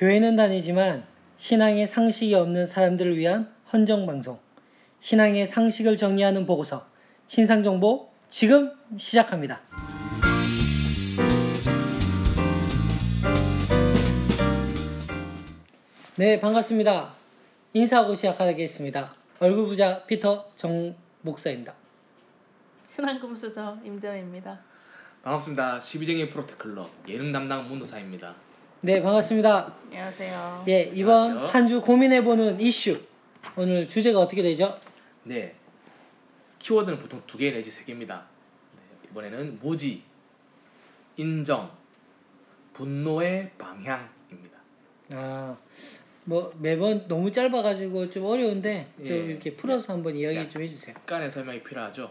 교회는 다니지만 신앙의 상식이 없는 사람들을 위한 헌정 방송. 신앙의 상식을 정리하는 보고서. 신상 정보 지금 시작합니다. 네, 반갑습니다. 인사하고 시작하겠습니다. 얼굴 부자 피터 정 목사입니다. 신앙금수저 임재입니다. 반갑습니다. 12쟁이 프로테클럽 예능 담당 문도사입니다. 네, 반갑습니다. 안녕하세요. 예, 이번. 한 주 고민해보는 이슈. 오늘 주제가 어떻게 되죠? 네. 키워드는 보통 두 개 내지 세 개입니다. 네, 이번에는 무지, 인정, 분노의 방향입니다. 아, 뭐 매번 너무 짧아가지고 좀 어려운데 좀 예. 이렇게 풀어서 한번 이야기 야. 좀 해주세요. 약간의 설명이 필요하죠.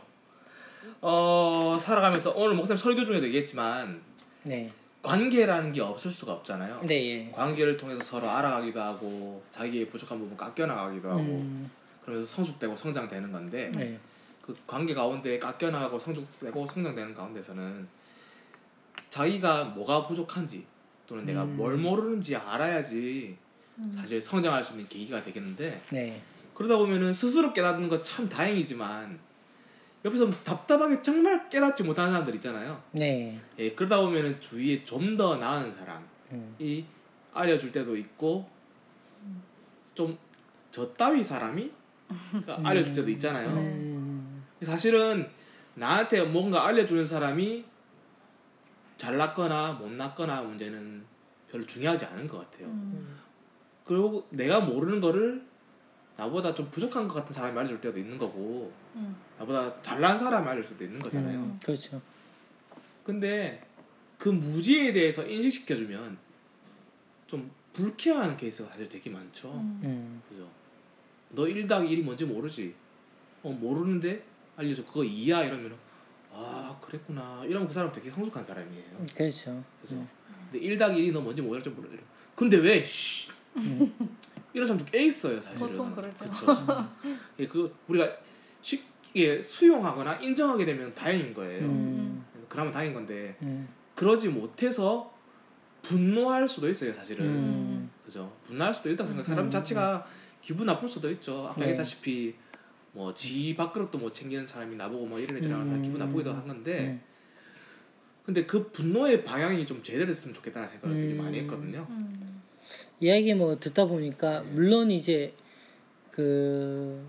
어 살아가면서 오늘 목사님 설교 중에도 얘기했지만 네, 관계라는 게 없을 수가 없잖아요. 네, 예. 관계를 통해서 서로 알아가기도 하고 자기의 부족한 부분 깎여 나가기도 하고 음, 그러면서 성숙되고 성장되는 건데 네, 그 관계 가운데 깎여 나가고 성숙되고 성장되는 가운데서는 자기가 뭐가 부족한지 또는 내가 음. 뭘 모르는지 알아야지 음. 사실 성장할 수 있는 계기가 되겠는데 네, 그러다 보면은 스스로 깨닫는 거참 다행이지만 옆에서 답답하게 정말 깨닫지 못하는 사람들 있잖아요. 네, 예, 그러다 보면은 주위에 좀 더 나은 사람이 음, 알려줄 때도 있고 좀 저 따위 사람이 그 알려줄 때도 있잖아요. 음, 사실은 나한테 뭔가 알려주는 사람이 잘났거나 못났거나 문제는 별로 중요하지 않은 것 같아요. 음. 그리고 내가 모르는 거를 나보다 좀 부족한 것 같은 사람이 알려줄 때도 있는 거고 음. 나보다 잘난 사람이 알려줄 때도 있는 거잖아요. 음, 그렇죠. 근데 그 무지에 대해서 인식시켜주면 좀 불쾌해하는 케이스가 사실 되게 많죠. 음. 음, 그죠? 너 1당 1이 뭔지 모르지? 어 모르는데 알려줘 그거 2야 이러면 아 그랬구나 이러면 그 사람 되게 성숙한 사람이에요. 음, 그렇죠. 그죠? 음. 근데 1당 1이 너 뭔지 모를 줄 모르. 근데 왜? 씨. 음. 이런 사람도 꽤 있어요 사실은. 보통 그러죠. 그쵸? 예, 그 우리가 쉽게 수용하거나 인정하게 되면 다행인 거예요. 음, 그러면 다행인 건데 음, 그러지 못해서 분노할 수도 있어요 사실은. 음, 그죠? 분노할 수도 있다고 생각. 사람 음. 자체가 기분 나쁠 수도 있죠. 아까 네. 얘기했다시피 뭐 지 밥그릇도 못 챙기는 사람이 나보고 뭐 이런 애처럼 음. 기분 나쁘기도 한 건데 음, 근데 그 분노의 방향이 좀 제대로 됐으면 좋겠다는 생각을 되게 음. 많이 했거든요. 음. 이야기 뭐 듣다 보니까 네. 물론 이제 그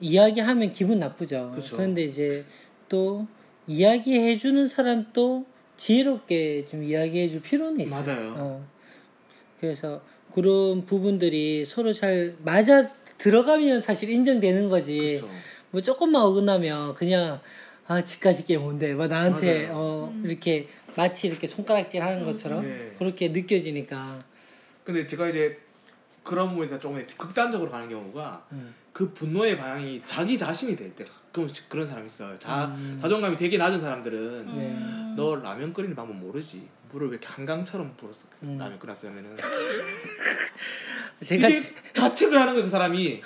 이야기하면 기분 나쁘죠. 그쵸. 그런데 이제 또 이야기해 주는 사람도 지혜롭게 좀 이야기해 줄 필요는 있어요. 맞아요. 어. 그래서 그런 부분들이 서로 잘 맞아 들어가면 사실 인정되는 거지. 그렇죠. 뭐 조금만 어긋나면 그냥 아 집까지 게 뭔데 막 나한테 맞아요. 어 음. 이렇게 마치 이렇게 손가락질 하는 것처럼 네. 그렇게 느껴지니까. 근데 제가 이제 그런 부분에서 조금 극단적으로 가는 경우가 음. 그 분노의 방향이 자기 자신이 될 때 가끔씩 그런 사람이 있어요. 자 음. 자존감이 되게 낮은 사람들은 네. 음. 너 라면 끓이는 방법 모르지. 물을 왜 한강처럼 불었어? 음. 라면 끓였으면은 제가 이게 자책을 하는 거예요 그 사람이.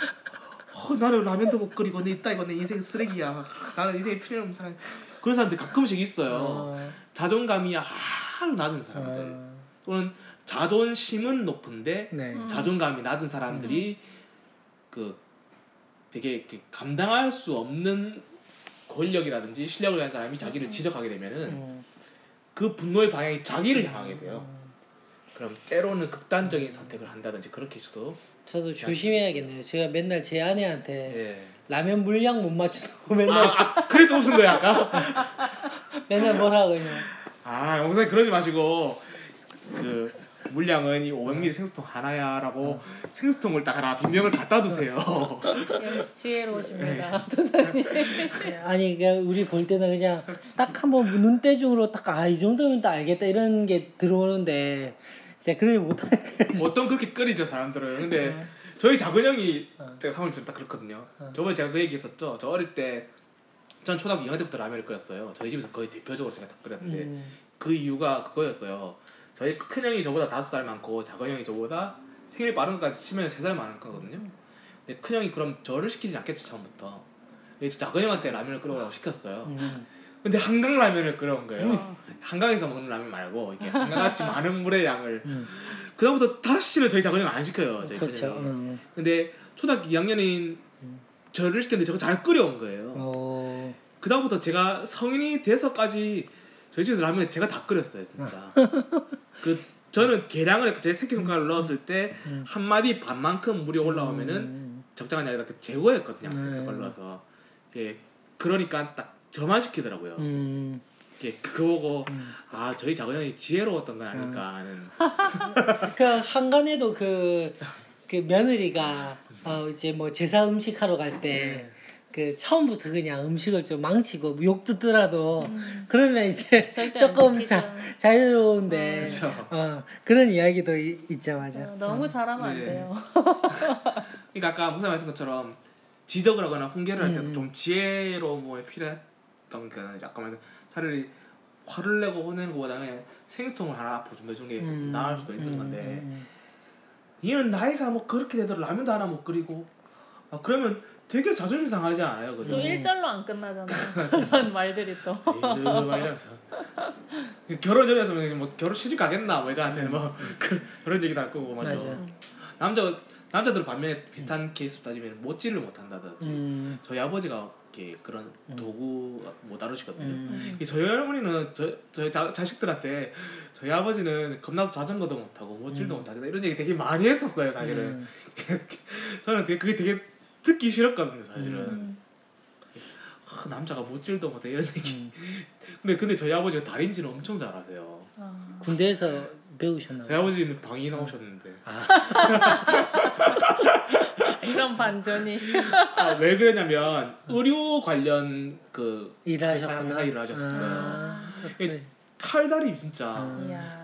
어, 나는 라면도 못 끓이고 내 있다 이거 내 인생 쓰레기야. 나는 인생에 필요 없는 사람. 그런 사람들 가끔씩 있어요. 어, 자존감이 아주 낮은 사람들 어, 또는 자존심은 높은데 네. 음. 자존감이 낮은 사람들이 그 되게 그 감당할 수 없는 권력이라든지 실력을 가진 사람이 자기를 지적하게 되면은 음. 그 분노의 방향이 자기를 향하게 돼요. 그럼 때로는 극단적인 선택을 한다든지 그렇게 수도 저도 조심해야겠네요. 제가 맨날 제 아내한테 예. 라면 물량 못 맞추고 맨날 아, 아 그래서 웃은 거야 아까. 맨날 뭐라 그러냐. 아 영상 그러지 마시고 그 물량은 이 500ml 생수통 하나야라고 생수통을 딱 하나 빈병을 갖다 두세요. 역시 지혜로우십니다. 도사님. 아니 그냥 우리 볼 때는 그냥 딱 한번 눈대중으로 딱 아 이 정도면 딱 알겠다 이런 게 들어오는데 진짜 그러지 못하니까. 보통 그렇게 끓이죠 사람들은. 근데 네. 저희 작은 형이 어. 제가 하면 좀딱 그렇거든요. 어. 저번에 제가 그 얘기했었죠. 저 어릴 때 전 초등학교 2학년 때부터 라면을 끓였어요. 저희 집에서 거의 대표적으로 제가 다 끓였는데 음, 그 이유가 그거였어요. 저희 큰 형이 저보다 다섯 살 많고 작은 형이 저보다 생일 빠른 것까지 치면 세 살 많은 거거든요. 근데 큰 형이 그럼 저를 시키지 않겠죠 처음부터. 근데 작은 형한테 라면을 끓여라고 시켰어요. 음, 근데 한강 라면을 끓여온 거예요. 어. 한강에서 먹는 라면 말고 이게 한강같이 많은 물의 양을 음. 그다음부터 다시는 저희 작은 형안 시켜요. 저희 그렇죠. 음. 근데 초등학교 2학년인 저를 시켰는데 저거 잘 끓여온 거예요. 어. 그다음부터 제가 성인이 돼서까지 저희 집에서 라면 제가 다 끓였어요 진짜. 그 저는 계량을 제 새끼 손가락을 넣었을 때 음. 한 마디 반만큼 물이 올라오면은 음. 적당한 양이다 그 제거했거든요 새끼 음. 손가락 넣어서. 예 그러니까 딱 저만 시키더라고요. 음. 예 그거 보고 음. 아 저희 작은 형이 지혜로웠던 건 아닐까 하는. 그 한간에도 그, 그 며느리가 어 이제 뭐 제사 음식 하러 갈 때 그 처음부터 그냥 음식을 좀 망치고 욕 듣더라도 음. 그러면 이제 조금 안 자. 자유로운데 그렇죠. 어 그런 이야기도 이- 있죠 맞아. 어, 너무 잘하면 안 네. 돼요. 그러니까 아까 무사 말씀 것처럼 지적을 하거나 훈계를 할 때도 음. 좀 지혜로움이 필요했던 게 아까 말씀 차라리 화를 내고 혼내는 것보다 그냥 생수통을 하나 앞으로 준게 음. 나을 수도 있는 음, 건데 음, 얘는 나이가 뭐 그렇게 되더라도 라면도 하나 못 끓이고 아, 그러면 되게 자존심 상하지 않아요 그죠? 또 일절로 안 끝나잖아요. 그런 말들이 또. 막 이러면서 결혼 전에서 뭐 결혼 시집 가겠나 뭐 저한테는 뭐 그, 그런 얘기도 할 거고 맞죠 맞아. 남자 남자들 반면에 비슷한 케이스 따지면 못질을 못한다든지 음, 저희 아버지가 이렇게 그런 도구 못 다루시거든요. 음. 이 저희 할머니는 저 저희 자, 자식들한테 저희 아버지는 겁나서 자전거도 못하고 못질도 음. 못하잖아 이런 얘기 되게 많이 했었어요 사실은. 음. 저는 되게 그게 되게 듣기 싫었거든요 사실은. 음. 아, 남자가 못질도 못해 이런 얘기. 음. 근데 근데 저희 아버지가 다림질을 엄청 잘하세요. 아. 군대에서 배우셨나 저희. 아버지는 방이 나오셨는데 아, 이런 반전이. 아, 왜 그랬냐면 의료 관련 그 일하셨구나. 회사 일을 하셨어요. 아, 그 탈다리 진짜. 음. 이야.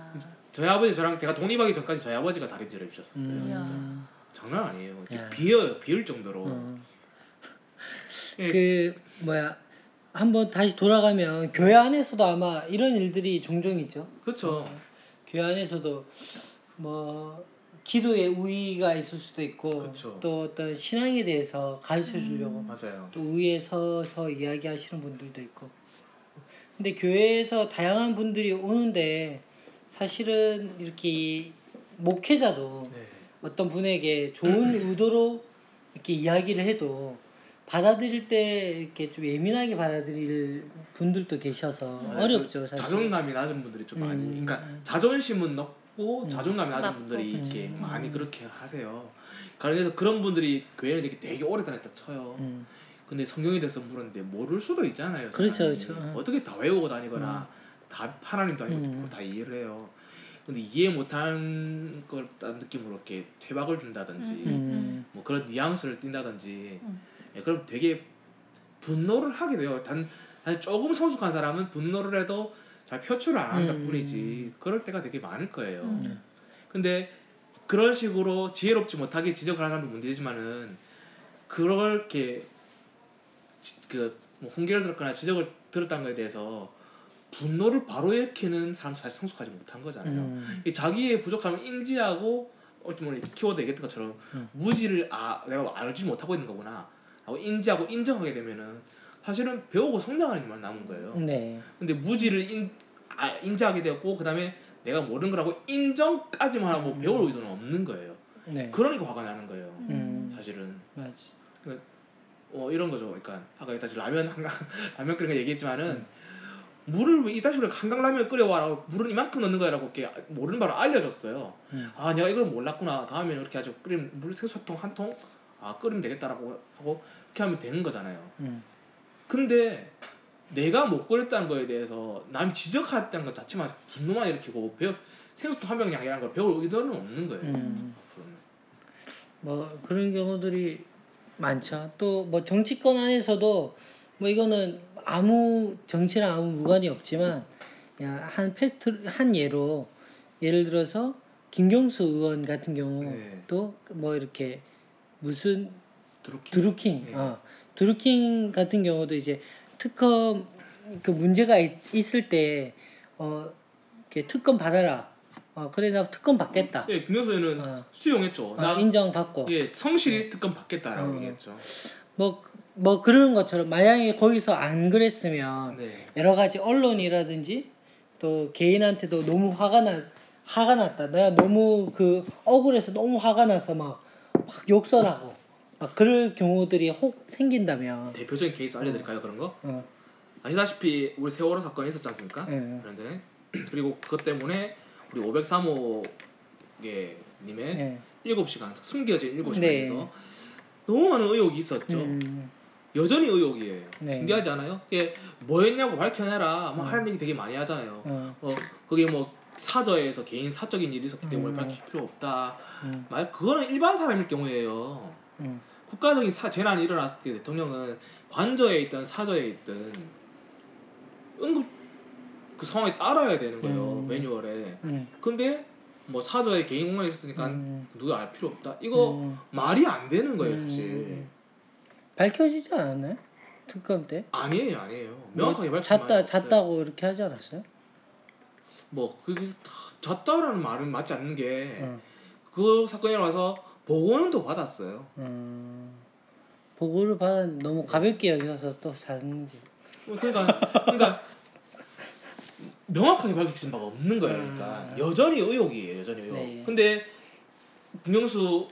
저희 아버지 저랑 제가 독립하기 전까지 저희 아버지가 다림질을 해주셨어요. 음. 장난 아니에요. 야. 비어요, 비을 정도로. 음. 예, 그 뭐야 한번 다시 돌아가면 교회 안에서도 아마 이런 일들이 종종 있죠. 그렇죠. 교회 안에서도 뭐 기도에 우위가 있을 수도 있고 그쵸. 또 어떤 신앙에 대해서 가르쳐 주려고 맞아요. 또 위에 서서 이야기하시는 분들도 있고 근데 교회에서 다양한 분들이 오는데 사실은 이렇게 목회자도 네. 어떤 분에게 좋은 의도로 이렇게 이야기를 해도 받아들일 때 이렇게 좀 예민하게 받아들일 분들도 계셔서 맞아요. 어렵죠 사실. 자존감이 낮은 분들이 좀 많이. 음, 그러니까 음. 자존심은 높고 음. 자존감이 낮은. 분들이 이렇게 음. 많이 그렇게 하세요. 그래서 그런 분들이 교회를 되게 되게 오래 다녔다 쳐요. 음. 근데 성경에 대해서 물었는데 모를 수도 있잖아요. 그렇죠, 사람이. 그렇죠. 음. 어떻게 다 외우고 다니거나 다 하나님도 아니고 음. 다 이해를 해요. 근데 이해 못한 걸딴 느낌으로 이렇게 퇴박을 준다든지 음. 뭐 그런 뉘앙스를 띈다든지 음. 예, 그럼 되게 분노를 하게 돼요. 단, 단 조금 성숙한 사람은 분노를 해도 잘 표출을 안 한다 음. 뿐이지 그럴 때가 되게 많을 거예요. 음. 근데 그런 식으로 지혜롭지 못하게 지적을 하는 사람도 문제지만은 그렇게 지- 그뭐 홍계를 들었거나 지적을 들었다는 거에 대해서 분노를 바로 일으키는 사람도 사실 성숙하지 못한 거잖아요. 음. 이 자기의 부족함을 인지하고 이렇게 키워드 얘기했던 것처럼 음. 무지를 아 내가 알지 못하고 있는 거구나 하고 인지하고 인정하게 되면은 사실은 배우고 성장하는 일만 남은 거예요. 네. 근데 무지를 인, 아, 인지하게 되었고 그 다음에 내가 모르는 거라고 인정까지만 하고 음. 배울 의도는 없는 거예요. 네. 그러니까 화가 나는 거예요. 음. 사실은 맞아. 어 이런 거죠. 그러니까 아까 다시 라면 라면 끓인 거 얘기했지만은 음. 물을 왜 이따 식으로 한강 라면 끓여와라고 물은 이만큼 넣는 거야라고 이렇게 모르는 바로 알려줬어요. 음. 아 내가 이걸 몰랐구나. 다음에는 이렇게 아주 끓이면 물 세수통 한 통 아 끓이면 되겠다라고 하고 이렇게 하면 되는 거잖아요. 음. 근데 내가 못 끓였다는 거에 대해서 남이 지적했다는 것 자체만 분노만 일으키고 배우 생수통 한병 양이라는 걸 배울 의도는 없는 거예요. 음. 뭐 그런 경우들이 많죠. 또 뭐 정치권 안에서도 뭐 이거는 아무 정치랑 아무 무관이 없지만 야, 한 팩트 한 예로 예를 들어서 김경수 의원 같은 네. 경우도 뭐 이렇게 무슨 드루킹. 드루킹, 네. 어, 드루킹 같은 경우도 이제 특검 그 문제가 있, 있을 때 어, 이렇게 특검 받아라. 어, 그래 나 특검 받겠다. 예, 김효수는 어, 수용했죠. 어, 나 인정받고. 예 성실히 특검 받겠다라고 어. 얘기했죠. 뭐 뭐 그런 것처럼 만약에 거기서 안 그랬으면 네. 여러 가지 언론이라든지 또 개인한테도 너무 화가 나 화가 났다. 내가 너무 그 억울해서 너무 화가 나서 막, 막 욕설하고 막 그럴 경우들이 혹 생긴다면 대표적인 케이스 알려드릴까요 그런 거? 어, 아시다시피 우리 세월호 사건이 있었지 않습니까? 예. 그런데 그리고 그것 때문에 우리 503호의 님의 예. 7시간 숨겨진 7시간에서 네. 너무 많은 의혹이 있었죠. 음, 여전히 의혹이에요. 네. 신기하지 않아요? 이게 뭐 했냐고 밝혀내라. 뭐 음. 하는 얘기 되게 많이 하잖아요. 어, 어 그게 뭐 사저에서 개인 사적인 일이 있었기 때문에 음. 밝힐 필요 없다. 음, 말 그거는 일반 사람일 경우에요. 음, 국가적인 사, 재난이 일어났을 때 대통령은 관저에 있든 사저에 있든 응급 그 상황에 따라야 되는 거예요 음. 매뉴얼에. 음, 근데 뭐 사저에 개인 공간이 있었으니까 음, 누가 알 필요 없다. 이거 음, 말이 안 되는 거예요 음, 사실. 음. 밝혀지지 않았나요? 특검 때? 아니에요 아니에요. 명확하게 뭐 밝힌 잤다 말이 없어요. 잤다고 이렇게 하지 않았어요? 뭐 그게 다 잤다라는 말은 맞지 않는 게 어, 그 사건이 일어나서 보고는 또 받았어요. 음, 보고를 받아 너무 가볍게 여기서 또 잤는지. 그러니까 그러니까 명확하게 밝혀진 바가 없는 거예요. 그러니까 음. 여전히 의혹이에요. 여전히 의혹. 네. 근데 김경수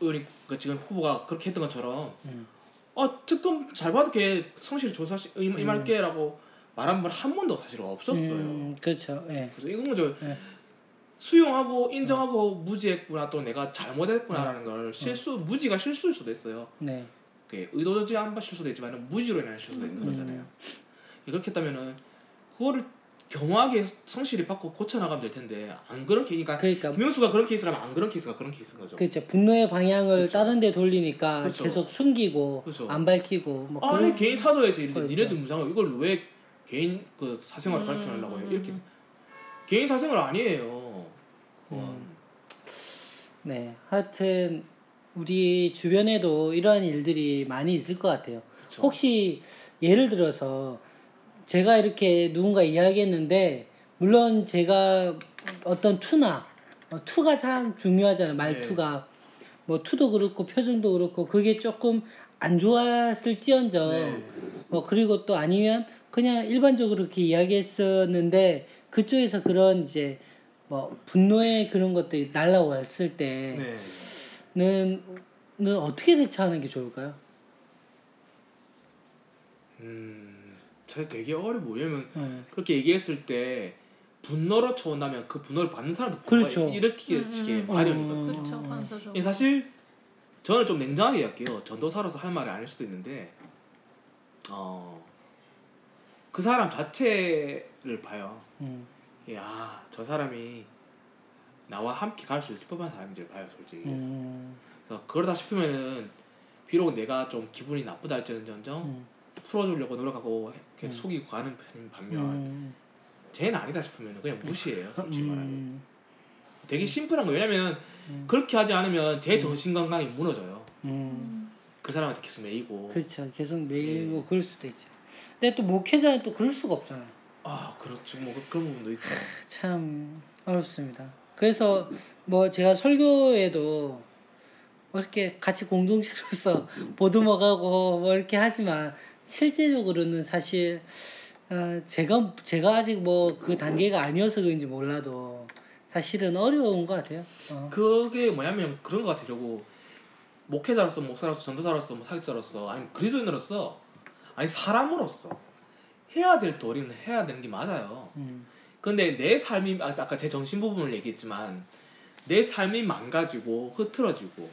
의원이 그 지금 후보가 그렇게 했던 것처럼 음, 어 특검 잘 받을게 성실 조사 시- 임- 음. 임할게라고 말한 번한 번도 사실 없었어요. 음, 그렇죠. 예. 그래서 이건 저 네. 수용하고 인정하고 무지했구나 또 내가 잘못했구나라는 네. 걸 실수 무지가 실수일 수도 있어요. 네. 그게 의도지 않은 실수도 있지만 무지로 인한 실수도 있는 음. 거잖아요. 그렇게 했다면은 그거를 겸허하게 성실히 받고 고쳐 나가면 될 텐데 안 그렇게 그러니까 그러니까 김경수가 그런 케이스라면 안 그런 케이스가 그런 케이스인 거죠. 그렇죠. 분노의 방향을 그렇죠. 다른 데 돌리니까 그렇죠. 계속 숨기고 그렇죠. 안 밝히고 뭐 아니 그런 개인 사저에서 이렇게 그렇죠. 니네들 무상하고 이걸 왜 개인 그 사생활 음, 밝혀내려고 해요? 음, 이렇게 음. 개인 사생활 아니에요. 음. 네. 하여튼 우리 주변에도 이러한 일들이 많이 있을 것 같아요. 혹시 예를 들어서 제가 이렇게 누군가 이야기했는데 물론 제가 어떤 투나 어, 투가 참 중요하잖아요 말투가 뭐 투도 그렇고 표정도 그렇고 그게 조금 안 좋았을지언정 네. 뭐 그리고 또 아니면 그냥 일반적으로 그렇게 이야기했었는데 그쪽에서 그런 이제 뭐 분노의 그런 것들이 날라왔을 때는 네. 는 어떻게 대처하는 게 좋을까요? 음, 되게 어려워. 왜냐면 네. 그렇게 얘기했을 때 분노로 쳐온다면 그 분노를 받는 사람도 그렇죠. 일으키게. 마련이거든요. 그렇죠 사실 저는 좀 냉정하게 얘기할게요. 전도사로서 할 말이 아닐 수도 있는데 어, 그 사람 자체를 봐요. 음, 예, 아, 저 사람이 나와 함께 갈 수 있을 법한 사람인지 봐요, 솔직히. 음, 그래서 그러다 싶으면은 비록 내가 좀 기분이 나쁘다 할지언정 음, 풀어주려고 노력하고 이렇게 음. 속이고 가는 편인 반면 음, 쟤는 아니다 싶으면 그냥 무시해요, 솔직히 말하면. 음, 되게 심플한 거예요. 왜냐면 음. 그렇게 하지 않으면 제 정신 건강이 무너져요. 음. 음. 그 사람한테 계속 매이고. 그렇죠. 계속 매이고 예. 그럴 수도 있죠. 근데 또 목회자는 또 그럴 수가 없잖아요. 아, 그렇죠. 뭐 그- 그런 부분도 있고. 참 어렵습니다. 그래서 뭐 제가 설교에도 뭐 이렇게 같이 공동체로서 보듬어가고 뭐 이렇게 하지만 실제적으로는 사실 어, 제가 제가 아직 뭐 그 단계가 아니어서 그런지 몰라도 사실은 어려운 것 같아요. 어. 그게 뭐냐면 그런 것 같으려고 목회자로서 목사로서 전도사로서 뭐 사역자로서 아니면 그리스도인으로서 아니 사람으로서 해야 될 도리는 해야 되는 게 맞아요. 음, 근데 내 삶이 아, 아까 제 정신 부분을 얘기했지만 내 삶이 망가지고 흐트러지고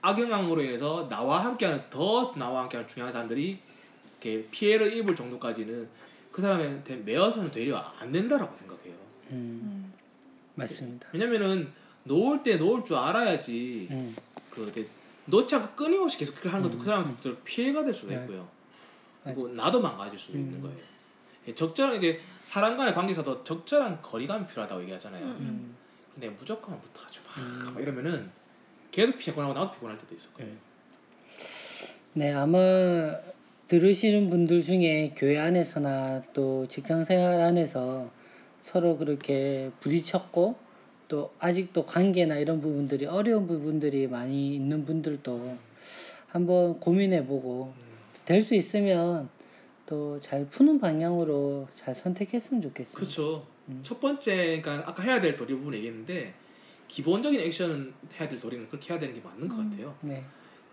악영향으로 인해서 나와 함께하는 더 나와 함께하는 중요한 사람들이 이렇게 피해를 입을 정도까지는 그 사람한테 매어서는 되려 안 된다라고 생각해요. 음, 음. 맞습니다. 왜냐면은 놓을 때 놓을 줄 알아야지 음, 그 놓지 않고 끊임없이 계속 그렇게 하는 것도 음, 그 사람한테 피해가 될 수가 네. 있고요. 맞아. 그리고 나도 망가질 수도 음. 있는 거예요. 예, 적절한 이게 사람 간의 관계에서도 적절한 거리감이 필요하다고 얘기하잖아요. 음. 음, 근데 무조건 마. 음. 막 이러면은 걔도 피곤하고 나도 피곤할 때도 있을 거예요. 네, 아마 들으시는 분들 중에 교회 안에서나 또 직장 생활 안에서 서로 그렇게 부딪혔고 또 아직도 관계나 이런 부분들이 어려운 부분들이 많이 있는 분들도 한번 고민해 보고 될 수 있으면 또 잘 푸는 방향으로 잘 선택했으면 좋겠어요. 그렇죠. 음. 첫 번째, 그러니까 아까 해야 될 도리 부분 얘기했는데 기본적인 액션은 해야 될 도리는 그렇게 해야 되는 게 맞는 것 음. 같아요. 네.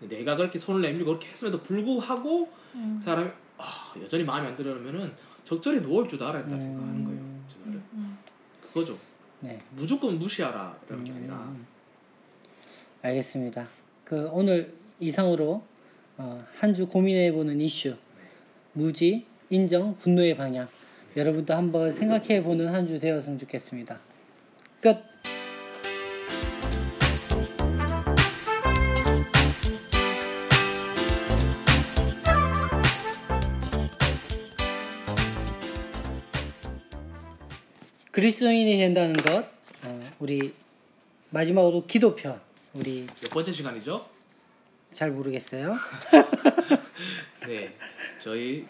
내가 그렇게 손을 내밀고 그렇게 했음에도 불구하고 음. 사람이 아, 여전히 마음에 안 들으면은 적절히 놓을 줄도 알아야 된다 음. 생각하는 거예요. 제 말은 음, 음. 그거죠. 네. 무조건 무시하라 이런 게 음, 아니라 음. 알겠습니다. 그 오늘 이상으로 어, 한주 고민해보는 이슈 무지, 인정, 분노의 방향 여러분도 한번 생각해보는 한 주 되었으면 좋겠습니다. 끝. 그리스도인이 된다는 것 어, 우리 마지막으로 기도편 우리 몇 번째 시간이죠? 잘 모르겠어요. 네, 저희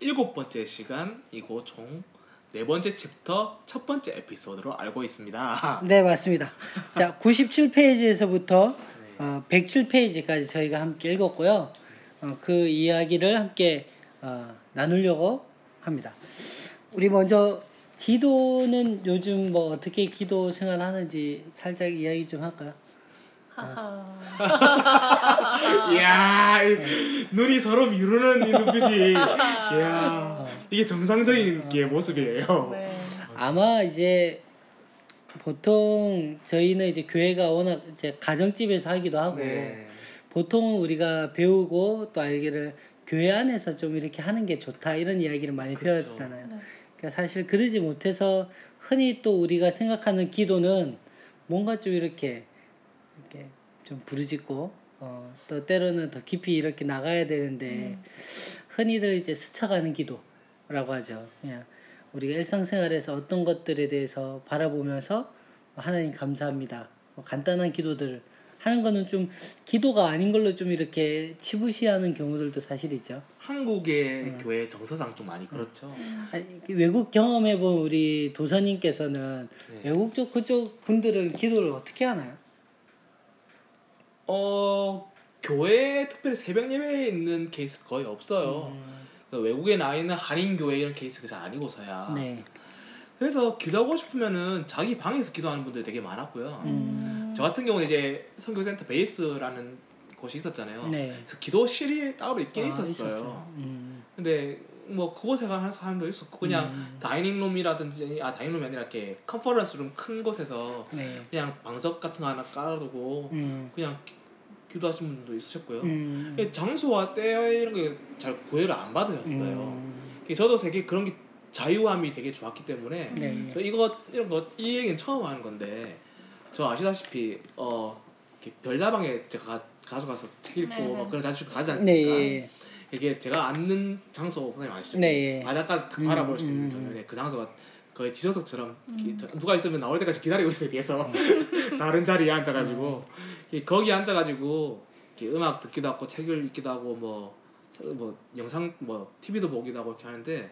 일곱 번째 시간이고 총 네 번째 챕터 첫 번째 에피소드로 알고 있습니다. 네 맞습니다. 자 97페이지에서부터 네. 어, 107페이지까지 저희가 함께 읽었고요. 어, 그 이야기를 함께 어, 나누려고 합니다. 우리 먼저 기도는 요즘 뭐 어떻게 기도 생활하는지 살짝 이야기 좀 할까요? 하하. 이야, 이 눈이 서로 미루는 이 눈빛이, 이야, 이게 정상적인 게 모습이에요. 네. 아마 이제 보통 저희는 이제 교회가 워낙 이제 가정집에서 하기도 하고 네. 보통 우리가 배우고 또 알기를 교회 안에서 좀 이렇게 하는 게 좋다 이런 이야기를 많이 그렇죠. 배웠잖아요. 네. 그러니까 사실 그러지 못해서 흔히 또 우리가 생각하는 기도는 뭔가 좀 이렇게 이렇게 좀 부르짖고 어, 또 때로는 더 깊이 이렇게 나가야 되는데 음. 흔히들 이제 스쳐가는 기도라고 하죠. 그냥 우리가 일상생활에서 어떤 것들에 대해서 바라보면서 하나님 감사합니다. 뭐 간단한 기도들 하는 거는 좀 기도가 아닌 걸로 좀 이렇게 치부시하는 경우들도 사실이죠. 한국의 음. 교회 정서상 좀 많이 그렇죠. 아니, 외국 경험해 본 우리 도사님께서는 네. 외국 쪽 그쪽 분들은 기도를 어떻게 하나요? 어 교회 특별히 새벽 예배에 있는 케이스 거의 없어요. 음, 그 외국에 나 있는 한인 교회 이런 케이스가 잘 아니고서야. 네. 그래서 기도하고 싶으면은 자기 방에서 기도하는 분들 되게 많았고요. 음. 저 같은 경우는 이제 선교센터 베이스라는 곳이 있었잖아요. 네. 그래서 기도실이 따로 있긴 아, 있었어요. 있었어요. 음. 근데 뭐 그곳에 가는 사람도 있었고 그냥 음. 다이닝룸이라든지 아 다이닝룸이 아니라 이렇게 컨퍼런스 룸 큰 곳에서 네. 그냥 방석 같은 거 하나 깔아두고 음. 그냥 기- 기도하신 분도 있으셨고요. 음. 그 장소와 때 이런 게 잘 구애를 안 받으셨어요. 음. 저도 되게 그런 게 자유함이 되게 좋았기 때문에 네. 저 이거 이런 거 이 얘기는 처음 하는 건데 저 아시다시피 어 이렇게 별다방에 제가 가- 가져가서 책 읽고 네네. 막 그런 자주 가지 않습니까? 네. 이게 제가 앉는 장소 선생님 아시죠? 네. 바닷가 딱 음, 바라볼 수 있는 음, 전면에 그 장소가 거의 지정석처럼 이렇게 음. 저- 누가 있으면 나올 때까지 기다리고 있어요 뒤에서 다른 자리에 앉아가지고 이- 거기 앉아가지고 이렇게 음악 듣기도 하고 책을 읽기도 하고 뭐, 저- 뭐 영상 뭐 TV도 보기도 하고 이렇게 하는데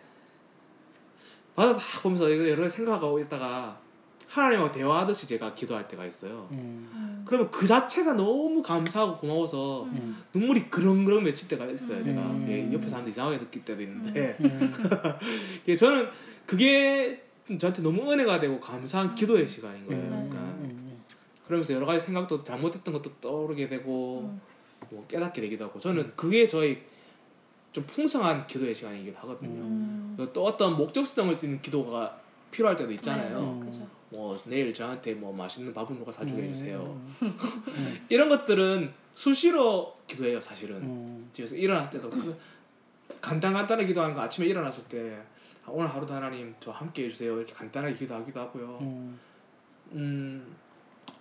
바다 딱 보면서 이거 여러 생각하고 있다가 하나님하고 대화하듯이 제가 기도할 때가 있어요. 음. 음. 그러면 그 자체가 너무 감사하고 고마워서 음. 눈물이 그렁그렁 맺힐 때가 있어요. 제가 음. 예, 옆에 사는데 이상하게 느낄 때도 있는데 음. 예, 저는 그게 저한테 너무 은혜가 되고 감사한 기도의 시간인 거예요. 음. 그러니까 음. 그러면서 여러 가지 생각도 잘못했던 것도 떠오르게 되고 음. 뭐 깨닫게 되기도 하고 저는 그게 저희 좀 풍성한 기도의 시간이기도 하거든요. 음. 또 어떤 목적성을 띠는 기도가 필요할 때도 있잖아요. 네. 뭐 내일 저한테 뭐 맛있는 밥은 누가 사주게 해주세요. 음. 음. 이런 것들은 수시로 기도해요 사실은. 음. 집에서 일어날 때도 그 간단간단하게 기도하는 거 아침에 일어났을 때 아, 오늘 하루도 하나님 저 함께 해주세요 이렇게 간단하게 기도하기도 하고요. 음. 음,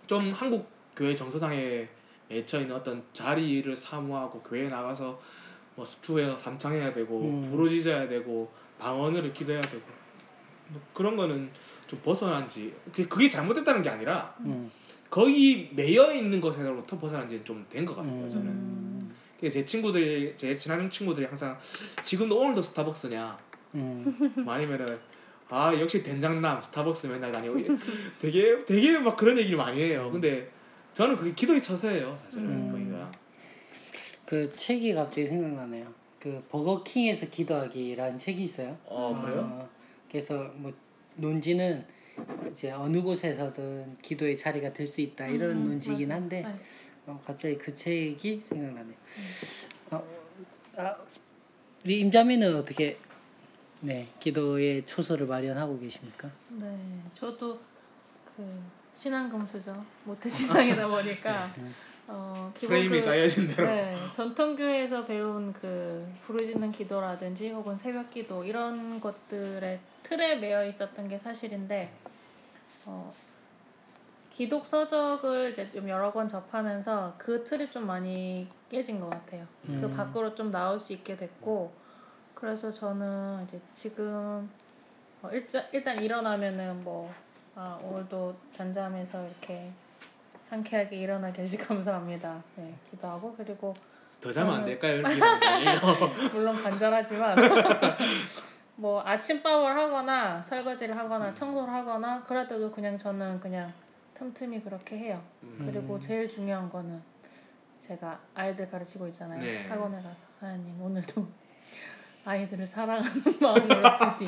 좀 한국 교회 정서상에 맺혀 있는 어떤 자리를 사모하고 교회에 나가서 뭐 습투에서 삼창해야 되고 음. 부르짖어야 되고 방언을 기도해야 되고 뭐 그런 거는 좀 벗어난지 그게- 잘못됐다는 게 아니라 음. 거의 매여 있는 것에로부터 벗어난 지는 좀된 것 같아요 저는. 음. 제 친구들이 제 친한 친구들이 항상 지금도 오늘도 스타벅스냐 음. 뭐 아니면은 아 역시 된장남 스타벅스 맨날 다니고 되게 되게 막 그런 얘기를 많이 해요. 근데 저는 그게 기도의 처세예요 사실은 음. 거기가. 그 책이 갑자기 생각나네요. 그 버거킹에서 기도하기라는 책이 있어요. 어 그래요? 어, 그래서 뭐 논지는 이제 어느 곳에서든 기도의 자리가 될 수 있다 이런 음, 논지이긴 맞아. 한데 네. 어, 갑자기 그 책이 생각나네요. 어, 아, 우리 임자매는 어떻게 네 기도의 초소를 마련하고 계십니까? 네, 저도 그 신앙 금수저 모태 신앙이다 보니까 어 기본 프레임이 그 짜여진 대로. 네, 전통교회에서 배운 그 부르짖는 기도라든지 혹은 새벽 기도 이런 것들의 틀에 매여 있었던 게 사실인데 어, 기독 서적을 이제 좀 여러 권 접하면서 그 틀이 좀 많이 깨진 것 같아요. 그 음. 밖으로 좀 나올 수 있게 됐고 그래서 저는 이제 지금 어, 일단 일단 일어나면은 뭐 아, 오늘도 잠잠해서 이렇게 상쾌하게 일어나 계시 감사합니다. 네, 기도하고 그리고 더 자면 안 저는- 될까요? 물론 간절하지만 뭐 아침밥을 하거나 설거지를 하거나 청소를 하거나 그럴 때도 그냥 저는 그냥 틈틈이 그렇게 해요. 음. 그리고 제일 중요한 거는 제가 아이들 가르치고 있잖아요. 네. 학원에 가서 하나님 오늘도 아이들을 사랑하는 마음으로 부디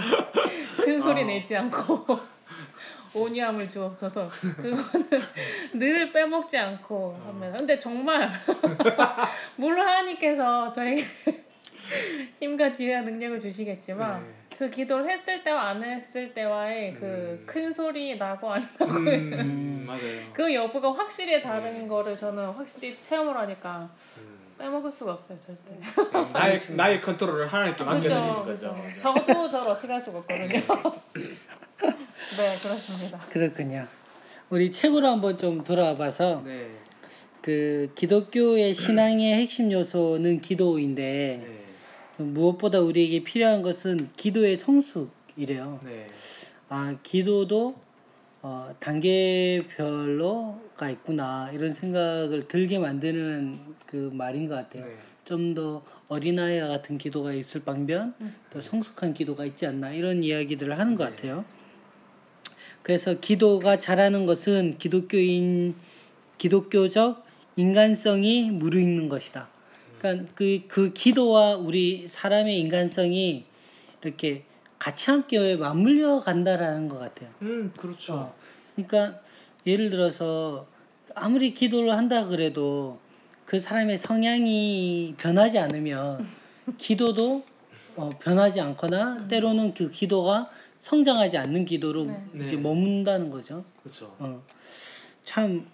큰 소리 아. 내지 않고 온유함을 주옵소서. 그거는 늘 빼먹지 않고 합니다. 근데 정말 물론 하나님께서 저에게 힘과 지혜와 능력을 주시겠지만 네. 그 기도를 했을 때와 안 했을 때와의 그 음. 큰 소리 나고 안 나고 음, 맞아요. 그 여부가 확실히 다른 거를 저는 확실히 체험을 하니까 음. 빼먹을 수가 없어요 절대. 나의 나의 컨트롤을 하나님께 맡겨드리는 거죠. 그죠. 저도 저를 어떻게 할 수가 없거든요. 네 그렇습니다. 그렇군요. 우리 책으로 한번 좀 돌아봐서 네. 그 기독교의 신앙의 핵심 요소는 기도인데 네. 무엇보다 우리에게 필요한 것은 기도의 성숙이래요. 네. 아 기도도 어, 단계별로가 있구나 이런 생각을 들게 만드는 그 말인 것 같아요. 네. 좀더 어린아이와 같은 기도가 있을 방면 음. 더 성숙한 기도가 있지 않나 이런 이야기들을 하는 것 네. 같아요. 그래서 기도가 잘하는 것은 기독교인 기독교적 인간성이 무르익는 것이다. 그러니까 그, 그 기도와 우리 사람의 인간성이 이렇게 같이 함께 맞물려 간다라는 것 같아요. 음 그렇죠. 어, 그러니까 예를 들어서 아무리 기도를 한다 그래도 그 사람의 성향이 변하지 않으면 기도도 어, 변하지 않거나 때로는 그 기도가 성장하지 않는 기도로 네. 이제 네. 머문다는 거죠. 그렇죠. 어, 참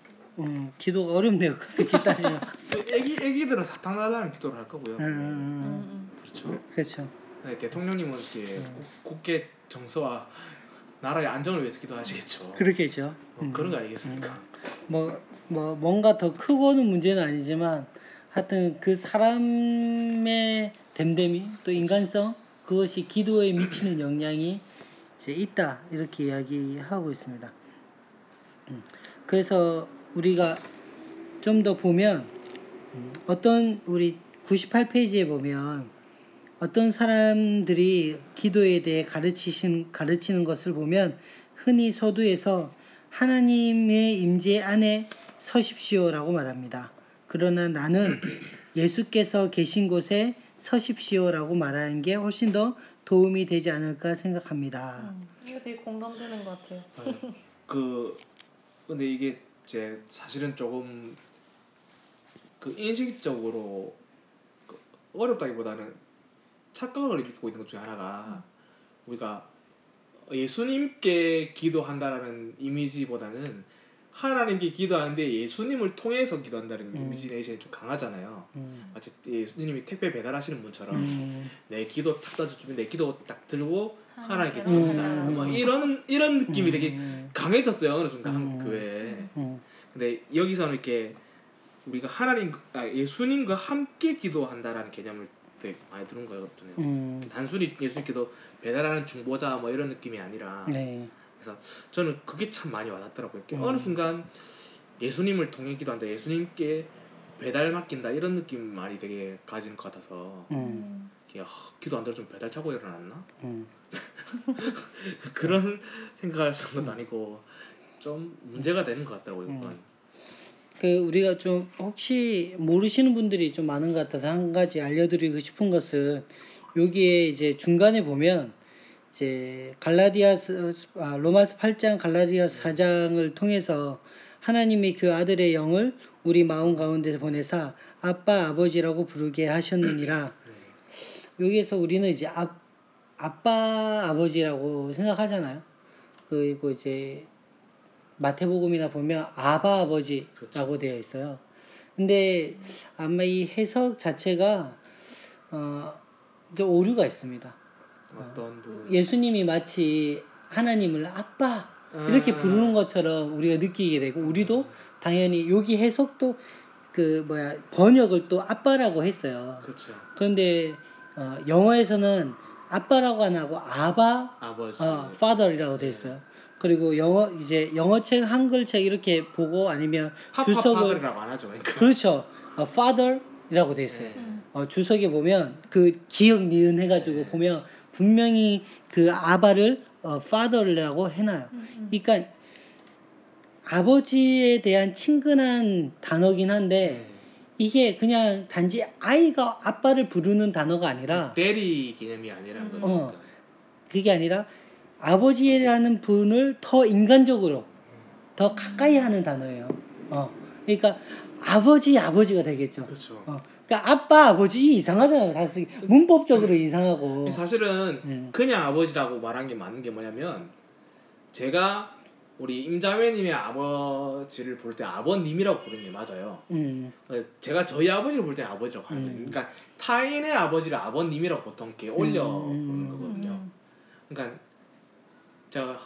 음, 기도가 어렵네요. 그렇게 따지면. 애기 애기들은 사탕 달라는 기도를 할 거고요. 음, 음, 음, 음. 음. 그렇죠. 그렇죠. 네, 대통령님은 국- 국계 정서와 나라의 안정을 위해서 기도하시겠죠. 그렇겠죠. 뭐 음. 그런 거 아니겠습니까? 뭐, 뭐 뭔가 더 크고는 문제는 아니지만 하여튼 그 사람의 됨됨이 또 인간성 그것이 기도에 미치는 영향이 이제 있다 이렇게 이야기하고 있습니다. 음, 그래서 우리가 좀 더 보면 음, 어떤 우리 98페이지에 보면 어떤 사람들이 기도에 대해 가르치신 가르치는 것을 보면 흔히 서두에서 하나님의 임재 안에 서십시오라고 말합니다. 그러나 나는 예수께서 계신 곳에 서십시오라고 말하는 게 훨씬 더 도움이 되지 않을까 생각합니다. 음. 이거 되게 공감되는 것 같아요. 네. 그 근데 이게 제 사실은 조금 그 인식적으로 그 어렵다기보다는 착각을 일으키고 있는 것 중에 하나가 우리가 예수님께 기도한다라는 이미지보다는 하나님께 기도하는데 예수님을 통해서 기도한다는 음. 이미지네이션이 좀 강하잖아요. 음. 마치 예수님이 택배 배달하시는 분처럼 음. 내 기도 탁 던져주면 내 기도 딱 들고 하나님께 음. 전한다. 음. 뭐 이런 이런 느낌이 되게 음. 강해졌어요 어느 순간 음. 한 교회에. 음. 근데 여기서는 이렇게 우리가 하나님 아, 예수님과 함께 기도한다라는 개념을 되게 많이 들은 거거든요. 음. 단순히 예수님 기도 배달하는 중보자 뭐 이런 느낌이 아니라 네. 저는 그게 참 많이 와닿더라고요. 음. 어느 순간 예수님을 통해 기도한다, 예수님께 배달 맡긴다 이런 느낌 많이 되게 가지는 것 같아서 음. 음. 이게, 아, 기도 안 들어 좀 배달 차고 일어났나 음. 그런 생각을 쓰는 것도 아니고 좀 문제가 되는 것 같더라고요. 음. 그 우리가 좀 혹시 모르시는 분들이 좀 많은 것 같아서 한 가지 알려드리고 싶은 것은 여기에 이제 중간에 보면 이제 갈라디아스 아, 로마서 8장 갈라디아스 4장을 통해서 하나님이 그 아들의 영을 우리 마음 가운데 보내사 아빠 아버지라고 부르게 하셨느니라 여기에서 우리는 이제 아, 아빠 아버지라고 생각하잖아요. 그리고 이제 마태복음이나 보면 아바 아버지라고 되어 있어요. 근데 아마 이 해석 자체가 어, 좀 오류가 있습니다. 어떤 부분 예수님이 마치 하나님을 아빠 이렇게 아. 부르는 것처럼 우리가 느끼게 되고 우리도 당연히 여기 해석도 그 뭐야 번역을 또 아빠라고 했어요. 그렇죠. 그런데 어, 영어에서는 아빠라고 안 하고 아바 아버지 어, father이라고 돼 있어요. 그리고 영어 이제 영어책 한글책 이렇게 보고 아니면 주석을 안 하죠. 그러니까. 그렇죠. 어, father이라고 돼 있어요. 네. 어, 주석에 보면 그 기억 니은 해가지고 보면 분명히 그 아바를 어, father라고 해놔요. 그러니까 아버지에 대한 친근한 단어긴 한데 네. 이게 그냥 단지 아이가 아빠를 부르는 단어가 아니라 대리 개념이 아니라는 음. 거죠. 어. 그러니까. 그게 아니라 아버지라는 분을 더 인간적으로 더 가까이 하는 단어예요. 어. 그러니까 아버지 아버지가 되겠죠. 그렇죠. 어. 그러니까 아빠 아버지 이 이상하잖아요. 사실 문법적으로 이상하고. 사실은 음. 그냥 아버지라고 말한 게 맞는 게 뭐냐면 제가 우리 임자매님의 아버지를 볼 때 아버님이라고 부르는 게 맞아요. 음. 어, 제가 저희 아버지를 볼 때 아버지라고 하는 거죠. 음. 그러니까 타인의 아버지를 아버님이라고 보통 이렇게 올려 음. 부르는 거거든요. 음. 그러니까 제가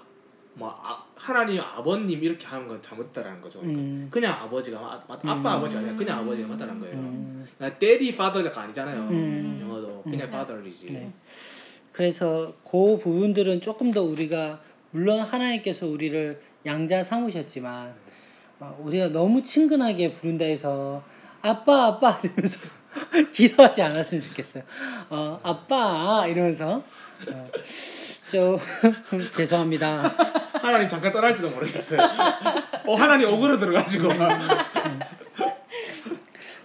뭐 아, 하나님 아버님 이렇게 하는 건 잘못됐다라는 거죠. 그러니까 음. 그냥 아버지가 맞, 맞- 아빠 음. 아버지가 아니라 그냥 아버지가 맞다는 거예요. 음. 그러니까 daddy father가 아니잖아요. 음. 영어도 음. 그냥 father이지. 네. 그래서 그 부분들은 조금 더 우리가 물론 하나님께서 우리를 양자 삼으셨지만 어, 우리가 너무 친근하게 부른다 해서 아빠 아빠 이러면서 기도하지 않았으면 좋겠어요. 어, 아빠 이러면서 어, 좀 죄송합니다. 하나님 잠깐 떠날지도 모르겠어요. 어 하나님 오그로 들어가지고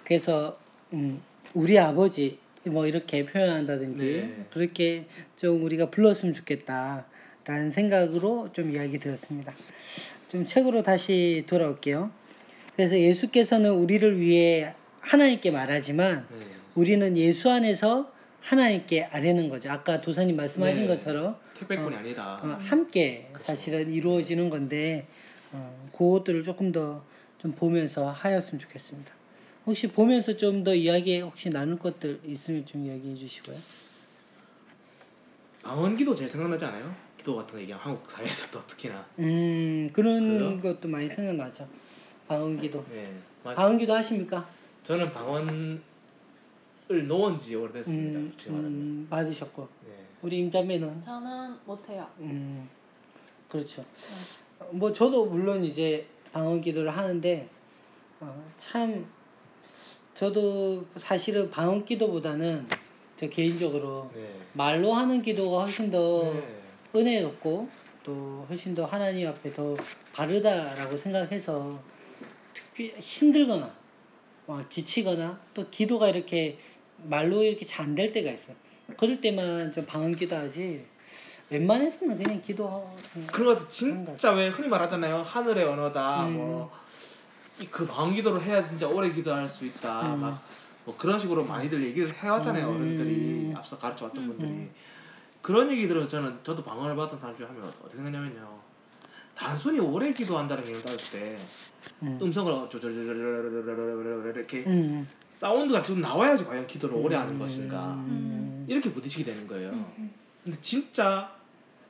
그래서 음, 우리 아버지 뭐 이렇게 표현한다든지 네. 그렇게 좀 우리가 불렀으면 좋겠다라는 생각으로 좀 이야기 드렸습니다. 좀 책으로 다시 돌아올게요. 그래서 예수께서는 우리를 위해 하나님께 말하지만 네. 우리는 예수 안에서 하나님께 아뢰는 거죠. 아까 도사님 말씀하신 네. 것처럼 택배꾼이 아니다. 어, 함께 사실은 이루어지는 건데 어, 그것들을 조금 더 좀 보면서 하였으면 좋겠습니다. 혹시 보면서 좀 더 이야기 혹시 나눌 것들 있으면 좀 이야기해 주시고요. 방언기도 제일 생각나지 않아요? 기도 같은 거 얘기하면 한국 사회에서 또 특히나. 음 그런 그래요? 것도 많이 생각나죠. 방언기도. 네. 맞 방언기도 하십니까? 저는 방언을 놓은 지 오래됐습니다. 음. 음, 받으셨고 네. 우리 임자매는 저는 못해요. 음 그렇죠. 뭐 저도 물론 이제 방언 기도를 하는데 어, 참 저도 사실은 방언 기도보다는 저 개인적으로 네. 말로 하는 기도가 훨씬 더 네. 은혜롭고 또 훨씬 더 하나님 앞에 더 바르다라고 생각해서 특히 힘들거나 어, 지치거나 또 기도가 이렇게 말로 이렇게 잘 안 될 때가 있어요. 그럴 때만 좀 방언 기도하지 웬만해서는 그냥 기도하고 그냥 그런 거 진짜 왜 흔히 말하잖아요. 하늘의 언어다. 음. 뭐그 방언 기도를 해야 진짜 오래 기도할 수 있다. 음. 막뭐 그런 식으로 많이들 얘기를 해왔잖아요. 음. 어른들이 앞서 가르쳐왔던 음. 분들이 그런 얘기 들어서 저는 저도 방언을 받은 사람 중에 하면 어떻게 생각냐면요. 단순히 오래 기도한다는 게 따졌을 때 음. 음성을 조절조절조절조절 이렇게 음. 사운드가 계속 나와야지 과연 기도를 오래 하는 음. 것인가 음. 이렇게 부딪히게 되는 거예요. 음. 근데 진짜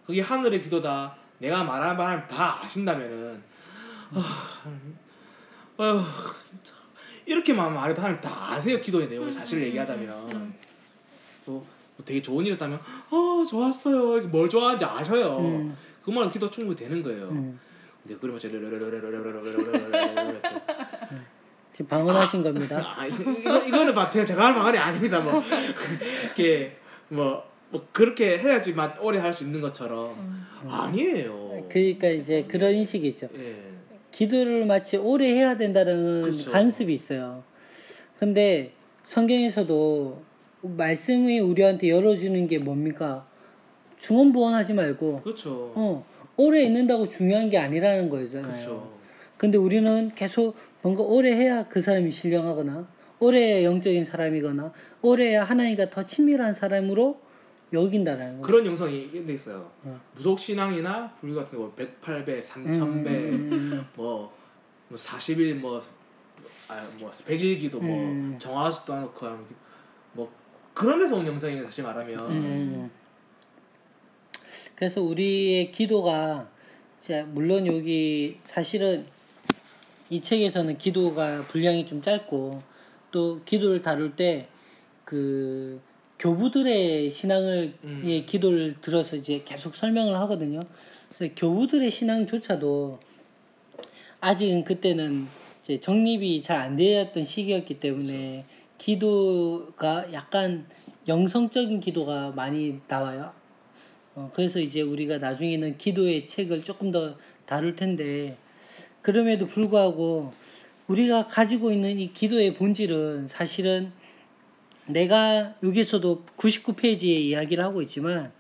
그게 하늘의 기도다. 내가 말한 말을 다 아신다면은 아, 어휴 진짜 이렇게만 말해도 하나님 다 아세요 기도의 내용을 사실 얘기하자면 음. 또 되게 좋은 일 했다면 어 좋았어요 뭘 좋아하는지 아셔요 음. 그 말은 기도 충분히 되는 거예요 음. 근데 그러면 저 지금 방언하신 겁니다. 아 이거 이거- 이거는 막 제가 제가 할 방안이 아닙니다 뭐 이렇게 뭐, 뭐 그렇게 해야지만 오래 할 수 있는 것처럼 음. 아니에요 그러니까 이제 그런 인식이죠. 예 기도를 마치 오래 해야 된다는 그쵸. 관습이 있어요. 근데 성경에서도 말씀이 우리한테 열어주는 게 뭡니까? 중언부언하지 말고 그렇죠. 어 오래 있는다고 중요한 게 아니라는 거잖아요. 그렇죠. 근데 우리는 계속 뭔가 오래 해야 그 사람이 신령하거나 오래 영적인 사람이거나 오래 하나님과 더 친밀한 사람으로 여긴다라는 거. 그런 영상이 있어요. 어. 무속 신앙이나 불교 같은 거 108배, 3000배, 음, 뭐, 뭐 40일 뭐, 아, 뭐 100일기도 뭐 음. 정화수 떠놓고 하면 뭐 그런 데서 온 영상이 사실 말하면 음. 그래서 우리의 기도가 이제 물론 여기 사실은 이 책에서는 기도가 분량이 좀 짧고 또 기도를 다룰 때 그 교부들의 신앙을 음. 예, 기도를 들어서 이제 계속 설명을 하거든요. 그래서 교부들의 신앙조차도 아직은 그때는 이제 정립이 잘 안 되었던 시기였기 때문에 기도가 약간 영성적인 기도가 많이 나와요. 어, 그래서 이제 우리가 나중에는 기도의 책을 조금 더 다룰 텐데 그럼에도 불구하고 우리가 가지고 있는 이 기도의 본질은 사실은 내가 여기서도 99페이지에 이야기를 하고 있지만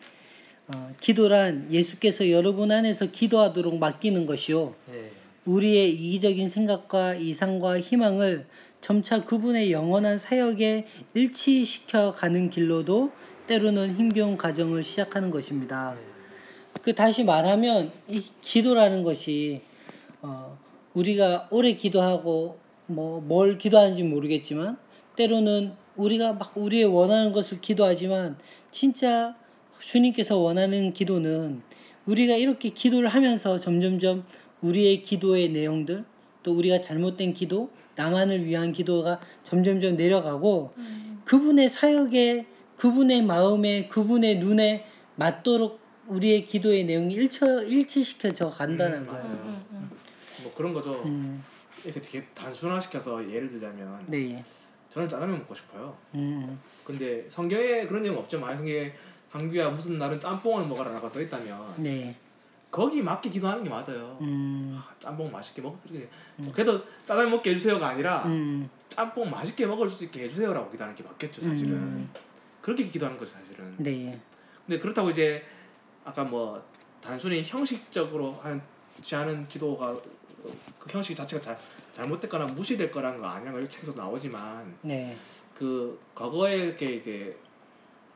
어, 기도란 예수께서 여러분 안에서 기도하도록 맡기는 것이요. 네. 우리의 이기적인 생각과 이상과 희망을 점차 그분의 영원한 사역에 일치시켜 가는 길로도 때로는 힘겨운 과정을 시작하는 것입니다. 그 다시 말하면 이 기도라는 것이 어, 우리가 오래 기도하고 뭐 뭘 기도하는지 모르겠지만 때로는 우리가 막 우리의 원하는 것을 기도하지만 진짜 주님께서 원하는 기도는 우리가 이렇게 기도를 하면서 점점점 우리의 기도의 내용들 또 우리가 잘못된 기도 나만을 위한 기도가 점점점 내려가고 그분의 사역에 그분의 마음에 그분의 눈에 맞도록 우리의 기도의 내용이 일처, 일치시켜져 간다는 음, 거예요. 음, 음. 뭐 그런 거죠. 음, 이렇게 되게 단순화시켜서 예를 들자면 네. 저는 짜장면 먹고 싶어요. 음, 근데 성경에 그런 내용 없죠. 만약 성경에 한규야 무슨 날은 짬뽕을 먹어라라고 써 있다면 네. 거기 맞게 기도하는 게 맞아요. 음, 아, 짬뽕 맛있게 먹. 그래도 짜장 먹게 해주세요가 아니라 음, 짬뽕 맛있게 먹을 수 있게 해주세요라고 기도하는 게 맞겠죠, 사실은. 음. 그렇게 기도하는 거죠, 사실은. 네. 근데 그렇다고 이제 아까 뭐 단순히 형식적으로 하는 하는 기도가 그 형식 자체가 잘 잘못됐거나 무시될 거라는 거 아니라는 걸 책에서 나오지만 네. 그 과거에 이렇게 이제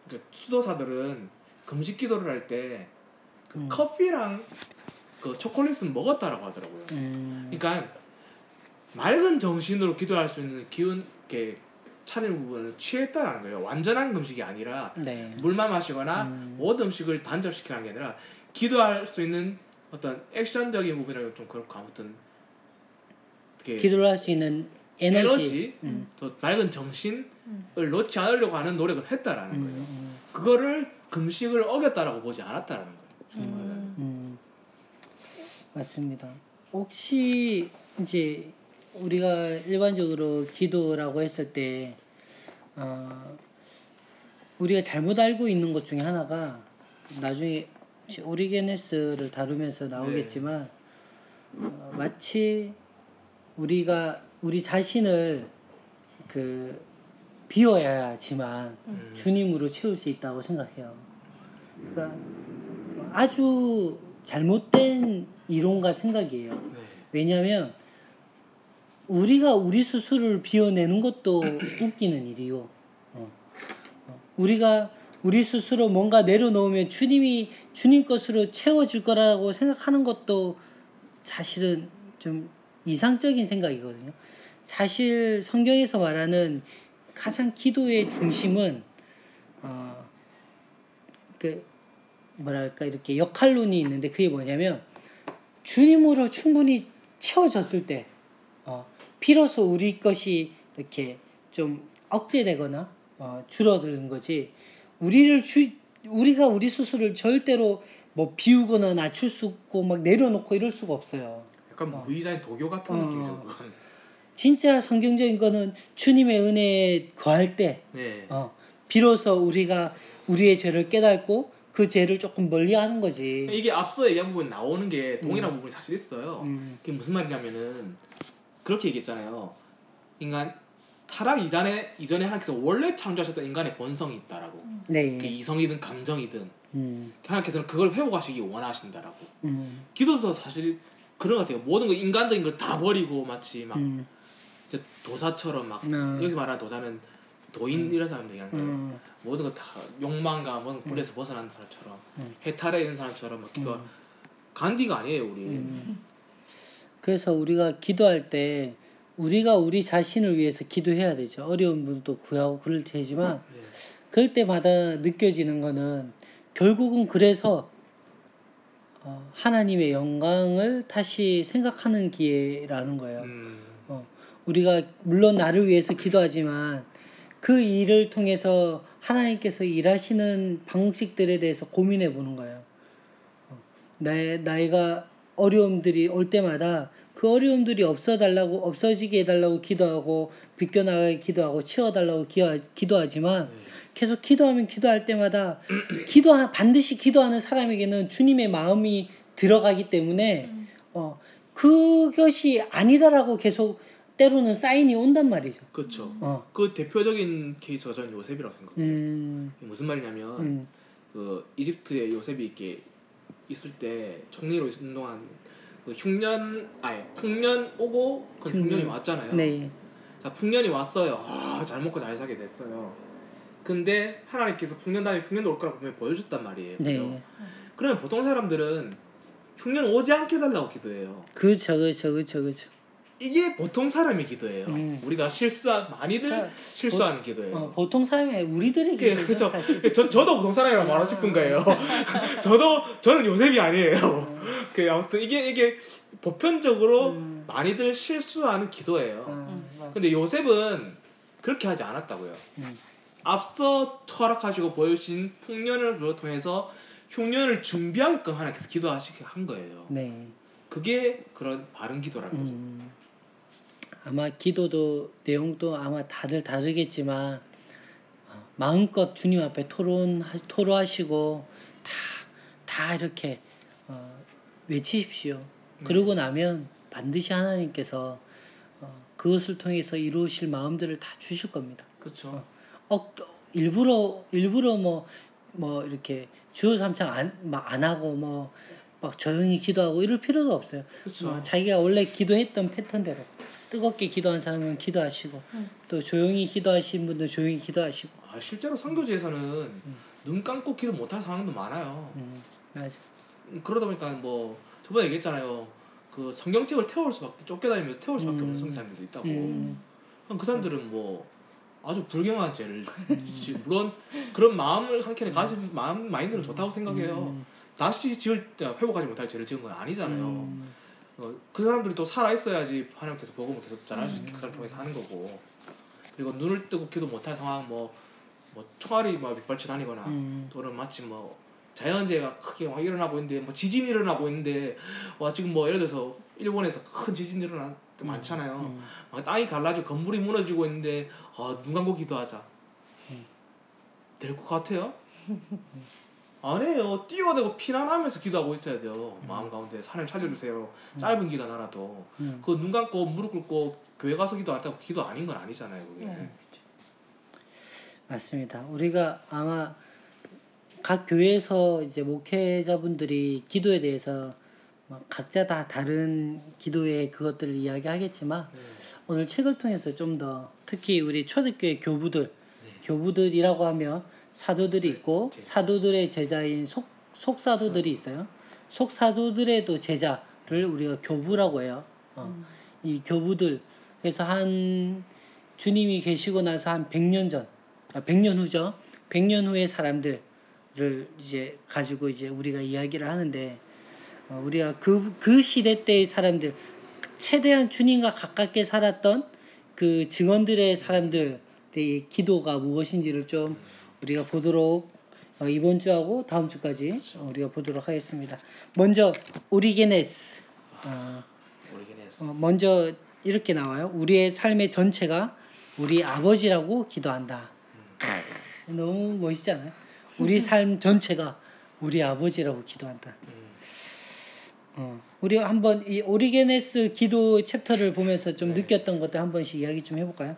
그 수도사들은 금식 기도를 할때 그 음. 커피랑 그 초콜릿은 먹었다라고 하더라고요. 음, 그러니까 맑은 정신으로 기도할 수 있는 기운 게 차리는 부분을 취했다라는 거예요. 완전한 금식이 아니라 네. 물만 마시거나 음. 모든 음식을 단절시키는 게 아니라 기도할 수 있는 어떤 액션적인 부분이라고 좀 그렇고 아무튼 어떻게 기도를 할 수 있는 에너지. 에너지, 음. 더 맑은 정신을 음. 놓지 않으려고 하는 노력을 했다라는 음, 거예요. 음, 그거를 금식을 어겼다라고 보지 않았다라는 거예요. 음. 음. 맞습니다. 혹시 이제 우리가 일반적으로 기도라고 했을 때 어, 우리가 잘못 알고 있는 것 중에 하나가 나중에 오리게네스를 다루면서 나오겠지만 어, 마치 우리가 우리 자신을 그 비워야지만 음. 주님으로 채울 수 있다고 생각해요. 그러니까 아주 잘못된 이론과 생각이에요. 네. 왜냐하면 우리가 우리 스스로를 비워내는 것도 웃기는 일이요. 어. 어. 우리가 우리 스스로 뭔가 내려놓으면 주님이 주님 것으로 채워질 거라고 생각하는 것도 사실은 좀 이상적인 생각이거든요. 사실 성경에서 말하는 가장 기도의 중심은 어, 그 뭐랄까 이렇게 역할론이 있는데 그게 뭐냐면 주님으로 충분히 채워졌을 때 어, 비로소 우리 것이 이렇게 좀 억제되거나 어, 줄어드는 거지 우리를 주 우리가 우리 스스로를 절대로 뭐 비우거나 낮출 수 없고 막 내려놓고 이럴 수가 없어요. 약간 어. 무의자인 도교 같은 어. 느낌이죠. 그건. 진짜 성경적인 거는 주님의 은혜에 거할 때 네. 어, 비로소 우리가 우리의 죄를 깨닫고 그 죄를 조금 멀리하는 거지. 이게 앞서 얘기한 부분 나오는 게 동일한 부분이 사실 있어요. 음. 그게 무슨 말이냐면은 그렇게 얘기했잖아요. 인간 타락 이전에 이전에 하나님께서 원래 창조하셨던 인간의 본성이 있다라고. 네. 그 이성이든 감정이든 음. 하나님께서는 그걸 회복하시기 원하신다라고. 음. 기도도 사실 그런 것 같아요. 모든 거 인간적인 걸 다 버리고 마치 막 음. 이제 도사처럼 막 음. 여기서 말하는 도사는 도인 이런 사람들 얘기하는 거예요. 음. 모든 거 다 욕망과 모든 불에서 벗어나는 사람처럼 음. 해탈해 있는 사람처럼 막 기도. 음. 간디가 아니에요 우리. 음. 그래서 우리가 기도할 때 우리가 우리 자신을 위해서 기도해야 되죠. 어려운 분도 구하고 그럴 테지만 네. 그럴 때마다 느껴지는 거는 결국은 그래서 어, 하나님의 영광을 다시 생각하는 기회라는 거예요. 음. 어, 우리가 물론 나를 위해서 기도하지만 그 일을 통해서 하나님께서 일하시는 방식들에 대해서 고민해 보는 거예요. 어, 내 나이가 어려움들이 올 때마다 그 어려움들이 없어달라고 없어지게 해달라고 기도하고 비껴나가게 기도하고 치워달라고 기도, 기도하지만 네. 계속 기도하면 기도할 때마다 기도 반드시 기도하는 사람에게는 주님의 마음이 들어가기 때문에 음. 어 그것이 아니다라고 계속 때로는 사인이 온단 말이죠. 그렇죠. 어. 그 대표적인 케이스가 저는 요셉이라고 생각해요. 음. 무슨 말이냐면 음. 그 이집트에 요셉이 이렇게 있을 때 총리로 있는 동안 그 흉년 아니 풍년 오고 그 흉년. 풍년이 왔잖아요. 네. 자 풍년이 왔어요. 아, 잘 먹고 잘 사게 됐어요. 근데 하나님께서 풍년 다음에 흉년도 올 거라고 분명히 보여줬단 말이에요. 그죠? 네. 그러면 보통 사람들은 흉년 오지 않게 해달라고 기도해요. 그렇죠. 그렇죠. 그렇죠. 그렇죠. 이게 보통 사람의 기도예요. 음. 우리가 실수한 많이들 그러니까 실수하는 기도예요. 어, 보통 사람이 우리들의 그게 기도죠, 그죠. 사실. 저 저도 보통 사람이라고 말하고 싶은 거예요. 저도 저는 요셉이 아니에요. 그 아무튼 이게 이게 보편적으로 음. 많이들 실수하는 기도예요. 음. 근데 요셉은 그렇게 하지 않았다고요. 음. 앞서 허락하시고 보여주신 풍년을 통해서 흉년을 준비하게끔 하나님께서 기도하시게 한 거예요. 네. 그게 그런 바른 기도라는 거죠. 음. 아마 기도도 내용도 아마 다들 다르겠지만 어, 마음껏 주님 앞에 토론 토로하시고 다 다 이렇게 어, 외치십시오. 그러고 나면 반드시 하나님께서 어, 그것을 통해서 이루실 마음들을 다 주실 겁니다. 그렇죠. 어, 일부러 일부러 뭐뭐 이렇게 주어 삼창 안안 하고 뭐 막 조용히 기도하고 이럴 필요도 없어요. 그렇죠. 어, 자기가 원래 기도했던 패턴대로 뜨겁게 기도한 사람은 기도하시고 음. 또 조용히 기도하신 분들 조용히 기도하시고 아, 실제로 선교지에서는 눈 감고 기도 못할 상황도 많아요. 음, 맞아. 음, 그러다 보니까 뭐 저번에 얘기했잖아요. 그 성경책을 태울 수밖에 쫓겨다니면서 태울 수밖에 없는 음. 성사님들도 있다고. 음, 그 사람들은 뭐 아주 불경한 죄를 지- 물론 그런 마음을 한켠에 가진 마음 마인드는 좋다고 생각해요. 음, 다시 지을 때 회복하지 못할 죄를 지은 건 아니잖아요. 음, 어, 그 사람들이 또 살아 있어야지 하나님께서 복음을 계속 전할 수 있게 음. 그 사람 통해서 하는 거고. 그리고 눈을 뜨고 기도 못할 상황 뭐, 뭐 총알이 뭐 밑발쳐 다니거나 음, 또는 마치 뭐 자연재해가 크게 막 일어나고 있는데 뭐 지진이 일어나고 있는데 와 지금 뭐 예를 들어서 일본에서 큰 지진 이 일어나 많잖아요. 음. 막 땅이 갈라지고 건물이 무너지고 있는데 아, 눈 감고 기도하자. 음. 될것 같아요? 안 해요. 뛰어대고 피난하면서 기도하고 있어야 돼요. 마음 가운데 하나님 살려주세요. 짧은 기도 하나라도. 음. 그눈 감고 무릎 꿇고 교회 가서 기도한다고 기도 아닌 건 아니잖아요. 그게. 네. 맞습니다. 우리가 아마 각 교회에서 이제 목회자분들이 기도에 대해서 뭐 각자 다 다른 기도의 그것들을 이야기하겠지만 네. 오늘 책을 통해서 좀 더 특히 우리 초대교회 교부들 네. 교부들이라고 하면 사도들이 있고 제- 사도들의 제자인 속 속사도들이 있어요. 속사도들의도 제자를 우리가 교부라고 해요. 어. 음. 이 교부들 그래서 한 주님이 계시고 나서 한 100년 전, 아, 100년 후죠. 100년 후의 사람들을 이제 가지고 이제 우리가 이야기를 하는데 어, 우리가 그, 그 시대 때의 사람들 최대한 주님과 가깝게 살았던 그 증언들의 사람들의 기도가 무엇인지를 좀 우리가 보도록 어, 이번 주하고 다음 주까지 어, 우리가 보도록 하겠습니다. 먼저 오리게네스 어, 했어. 어, 먼저 이렇게 나와요. 우리의 삶의 전체가 우리 아버지라고 기도한다. 너무 멋있잖아요. 우리 삶 전체가 우리 아버지라고 기도한다. 음. 어, 우리 한번 이 오리게네스 기도 챕터를 보면서 좀 네. 느꼈던 것들 한 번씩 이야기 좀 해볼까요?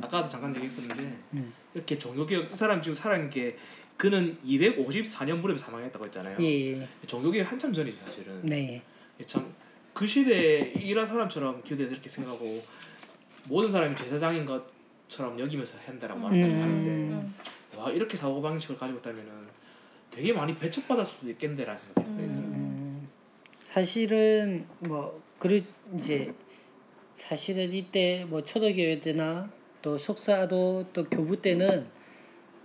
아까도 잠깐 얘기했었는데 음. 이렇게 종교개혁 이 사람 지금 살아있는 게 그는 254년 무렵에 사망했다고 했잖아요. 예, 예. 종교개혁 한참 전이지 사실은. 네. 참 그 시대에 이런 사람처럼 교대에서 이렇게 생각하고 모든 사람이 제사장인 것처럼 여기면서 한다라고 말하는 음. 하는데 음. 와 이렇게 사고 방식을 가지고 있다면은 되게 많이 배척받을 수도 있겠는데라는 생각했어요. 저는. 음, 사실은 뭐 그리 이제 사실은 이때 뭐 초대교회 때나 또 속사도 또 교부 때는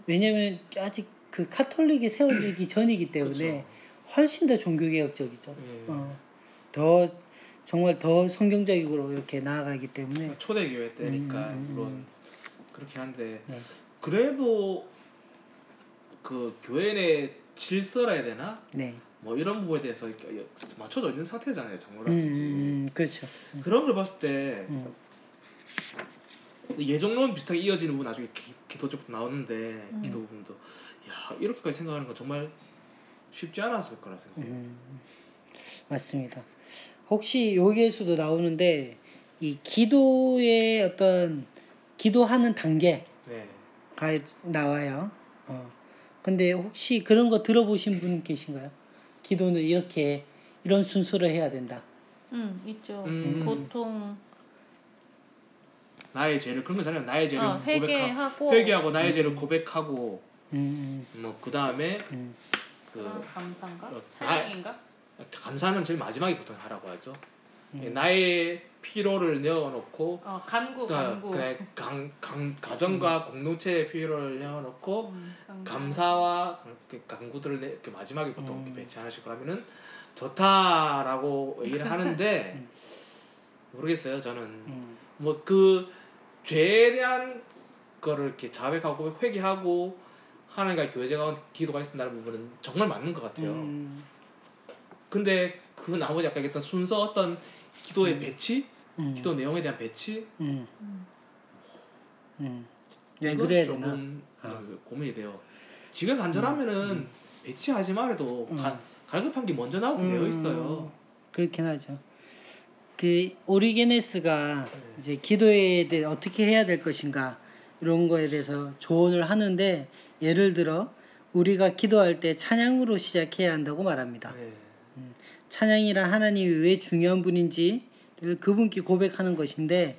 왜냐면 아직 그 카톨릭이 세워지기 전이기 때문에 그렇죠. 훨씬 더 종교개혁적이죠. 예. 어, 더 정말 더 성경적으로 이렇게 나아가기 때문에 초대 교회 때니까 음, 음, 음. 물론 그렇긴 한데 네. 그래도 그 교회 내 질서라 해야 되나 네. 뭐 이런 부분에 대해서 맞춰져 있는 상태잖아요 음, 장로라든지 음, 그렇죠. 그런 걸 봤을 때 음, 예정론 비슷하게 이어지는 부분 나중에 기, 기도 쪽 나오는데 음. 기도 부분도 야 이렇게까지 생각하는 건 정말 쉽지 않았을 거라 생각해요. 음, 맞습니다. 혹시 여기에서도 나오는데 이 기도의 어떤 기도하는 단계가 네. 나와요. 어. 근데 혹시 그런 거 들어보신 분 계신가요? 기도는 이렇게 이런 순서로 해야 된다. 음, 있죠. 음. 보통 나의 죄를 그런 거잖아요. 나의 죄를 어, 고백하고 회개하고 회개하고 나의 죄를 고백하고 음, 뭐 그 다음에 음, 그 아, 감사인가? 어, 찬양인가? 감사는 제일 마지막에 보통 하라고 하죠. 음. 나의 피로를 내어놓고 어, 간구, 그러니까 간구. 그래, 강, 강, 가정과 공동체의 피로를 내어놓고 음. 감사와 그 강구들을 내, 이렇게 마지막에 보통 음. 이렇게 배치하는 식으로 하면은 좋다라고 얘기를 하는데 음. 모르겠어요. 저는 음, 뭐그 죄에 대한 거를 이렇게 자백하고 회개하고 하나님과 교제 가운데 기도가 있다는 부분은 정말 맞는 것 같아요. 음, 근데 그 나머지 아까 얘기했던 순서 어떤 기도의 배치, 음, 기도 내용에 대한 배치 음, 음. 음. 왜 이건 그래야 조금? 어, 아. 고민이 돼요. 지금 간절하면은 배치하지 말아도 음. 가, 갈급한 게 먼저 나오게 되어 있어요. 그렇긴 하죠. 그 오리게네스가 네. 이제 기도에 대해 어떻게 해야 될 것인가 이런 거에 대해서 조언을 하는데 예를 들어 우리가 기도할 때 찬양으로 시작해야 한다고 말합니다. 네. 찬양이란 하나님이 왜 중요한 분인지를 그분께 고백하는 것인데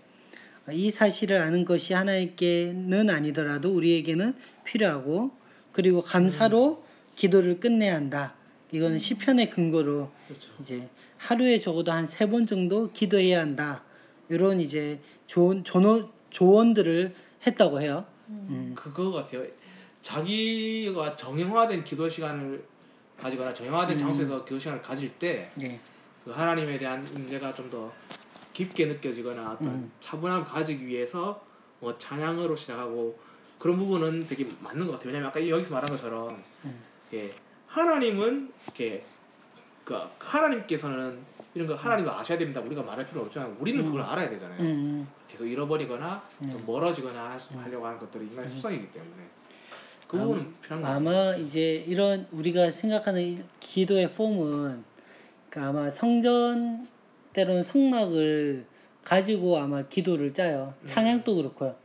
이 사실을 아는 것이 하나님께는 아니더라도 우리에게는 필요하고 그리고 감사로 기도를 끝내야 한다. 이거는 시편의 근거로 그렇죠. 이제 하루에 적어도 한 세 번 정도 기도해야 한다. 이런 이제 조언 조언 조언들을 했다고 해요. 음. 그거 같아요. 자기가 정형화된 기도 시간을 가지거나 정형화된 음. 장소에서 기도 시간을 가질 때그 네. 하나님에 대한 인내가 좀 더 깊게 느껴지거나 어떤 음. 차분함을 가지기 위해서 뭐 찬양으로 시작하고 그런 부분은 되게 맞는 것 같아요. 왜냐면 아까 여기서 말한 것처럼 음. 예, 하나님은 이렇게 그 하나님께서는 이런 거 하나님을 아셔야 됩니다. 우리가 말할 필요 없지만 우리는 음. 그걸 알아야 되잖아요. 음, 계속 잃어버리거나 좀 음. 멀어지거나 하려고 하는 것들이 인간의 습성이기 때문에 그 아마- 부분은 필요한 것 같아요. 아마 이제 이런 우리가 생각하는 이 기도의 폼은 그 아마 성전 때로는 성막을 가지고 아마 기도를 짜요. 찬양도 그렇고요.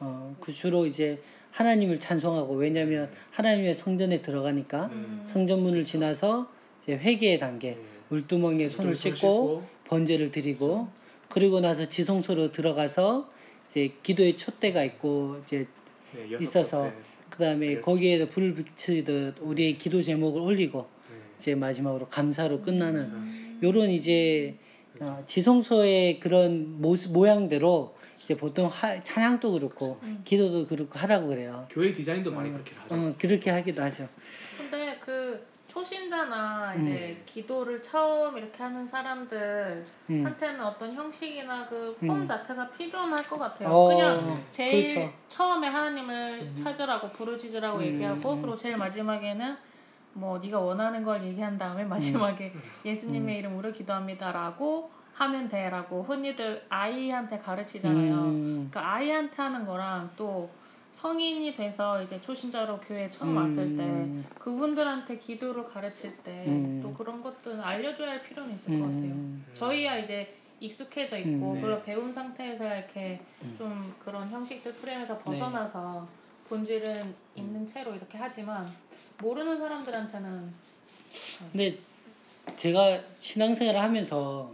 어, 그 주로 이제 하나님을 찬송하고 왜냐하면 하나님의 성전에 들어가니까 음. 성전문을 지나서 이제 회개의 단계, 예. 물두멍에 손을 손 씻고 번제를 드리고 그리고 나서 지성소로 들어가서 이제 기도의 촛대가 있고 이제 네, 있어서 번째. 그다음에 네. 거기에 불을 비추듯 우리의 기도 제목을 올리고 네. 이제 마지막으로 감사로 끝나는 음. 요런 이제 어, 지성소의 그런 모습 모양대로 이제 보통 하, 찬양도 그렇고 음. 기도도 그렇고 하라고 그래요. 교회 디자인도 많이 그렇게 하죠. 어, 그렇게 하기도 하죠. 근데 그 초신자나 음. 이제 기도를 처음 이렇게 하는 사람들 음. 한테는 어떤 형식이나 그폼 음. 자체가 필요할 것 같아요. 어, 그냥 제일 그렇죠. 처음에 하나님을 찾으라고 부르짖으라고 음, 얘기하고 음. 그리고 제일 마지막에는 뭐 네가 원하는 걸 얘기한 다음에 마지막에 예수님의 이름으로 기도합니다라고 하면 돼라고 흔히들 아이한테 가르치잖아요. 음, 그러니까 아이한테 하는 거랑 또 성인이 돼서 이제 초신자로 교회 처음 음. 왔을 때 그분들한테 기도를 가르칠 때또 음. 그런 것들은 알려줘야 할 필요는 있을 것 같아요. 음. 저희야 이제 익숙해져 있고 음, 네. 그런 배운 상태에서 이렇게 음. 좀 그런 형식들 프레임에서 벗어나서 본질은 있는 채로 이렇게 하지만 모르는 사람들한테는 근데 제가 신앙생활을 하면서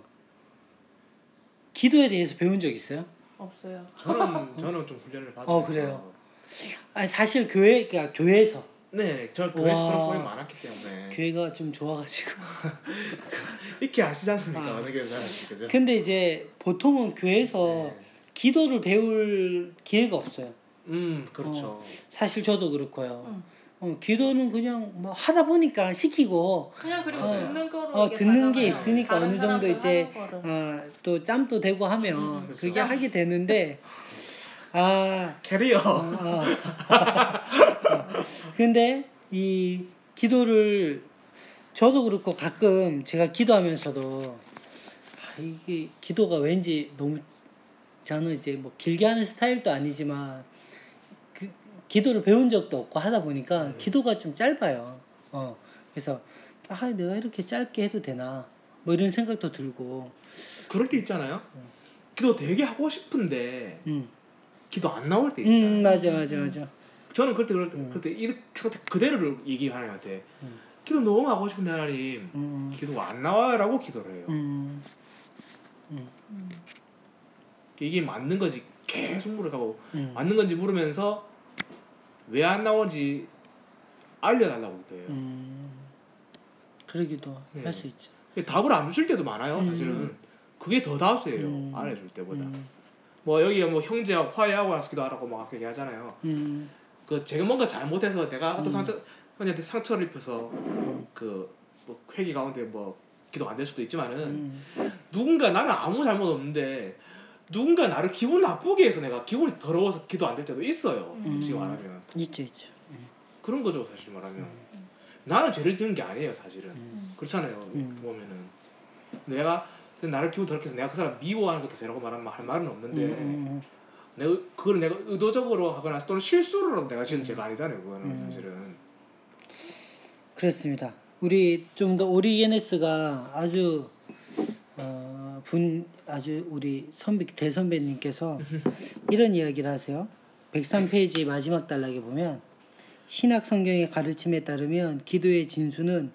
기도에 대해서 배운 적 있어요? 없어요. 저는 저는 좀 훈련을 받아서 어, 그래요? 아니 사실 교회 그러니까 교회에서 네, 저 교회에서 와. 그런 포인트 많았기 때문에 교회가 좀 좋아가지고 이렇게 아시지 않습니까? 아. 어느 교회는 그죠? 근데 이제 보통은 교회에서 네. 기도를 배울 기회가 없어요. 음, 그렇죠. 사실 저도 그렇고요. 응. 어, 기도는 그냥 뭐 하다 보니까 시키고 그냥 그리고 어. 듣는 거로 어, 듣는 게. 있으니까 어느 정도 이제. 어, 또 짬도 되고 하면 음, 그렇죠. 그게 하게 되는데 아 캐리어. 어. 근데 이 기도를 저도 그렇고 가끔 제가 기도하면서도 아, 이게 기도가 왠지 너무 저는 이제 뭐 길게 하는 스타일도 아니지만 그 기도를 배운 적도 없고 하다 보니까 음. 기도가 좀 짧아요. 어 그래서 아 내가 이렇게 짧게 해도 되나 뭐 이런 생각도 들고 그럴 때 있잖아요. 기도 되게 하고 싶은데 음, 기도 안 나올 때 있잖아요. 음 맞아 맞아 맞아 저는 그럴 때 그럴 때, 음. 그럴 때 이렇게 그대로를 얘기하는 한테 음. 기도 너무 하고 싶은데 하나님 음, 기도가 안 나와요라고 기도를 해요. 음, 음. 이게 맞는 건지 계속 물어가고 음. 맞는 건지 물으면서 왜 안 나오는지 알려달라고 기도해요. 음, 그러기도 네. 할수 있죠. 답을 안 주실 때도 많아요. 음. 사실은 그게 더 다수예요. 음. 알려줄 때보다. 음, 뭐 여기 뭐 형제하고 화해하고 와서 기도 하라고 막 얘기하잖아요. 음, 그 제가 뭔가 잘못해서 내가 어떤 음. 상처 형한테 상처를 입혀서 그뭐 회기 가운데 뭐 기도 안 될 수도 있지만은 음, 누군가 나는 아무 잘못 없는데 누군가 나를 기분 나쁘게 해서 내가 기분이 더러워서 기도 안 될 때도 있어요. 음. 솔직히 말하면 있죠 있죠. 그런 거죠 사실 말하면 나는 죄를 지은 게 아니에요 사실은 음, 그렇잖아요 음. 보면은 내가 나를 기분 더럽게 해서 내가 그 사람 미워하는 것도 죄라고 말하면 할 말은 없는데 음, 내가 그걸 내가 의도적으로 하거나 또는 실수로 내가 지은 죄가 아니잖아요 그거는 음. 사실은 그렇습니다. 우리 좀 더 오리게네스가 아주 어, 분 아주 우리 선배 대선배님께서 이런 이야기를 하세요. 103페이지 마지막 단락에 보면 신약 성경의 가르침에 따르면 기도의 진수는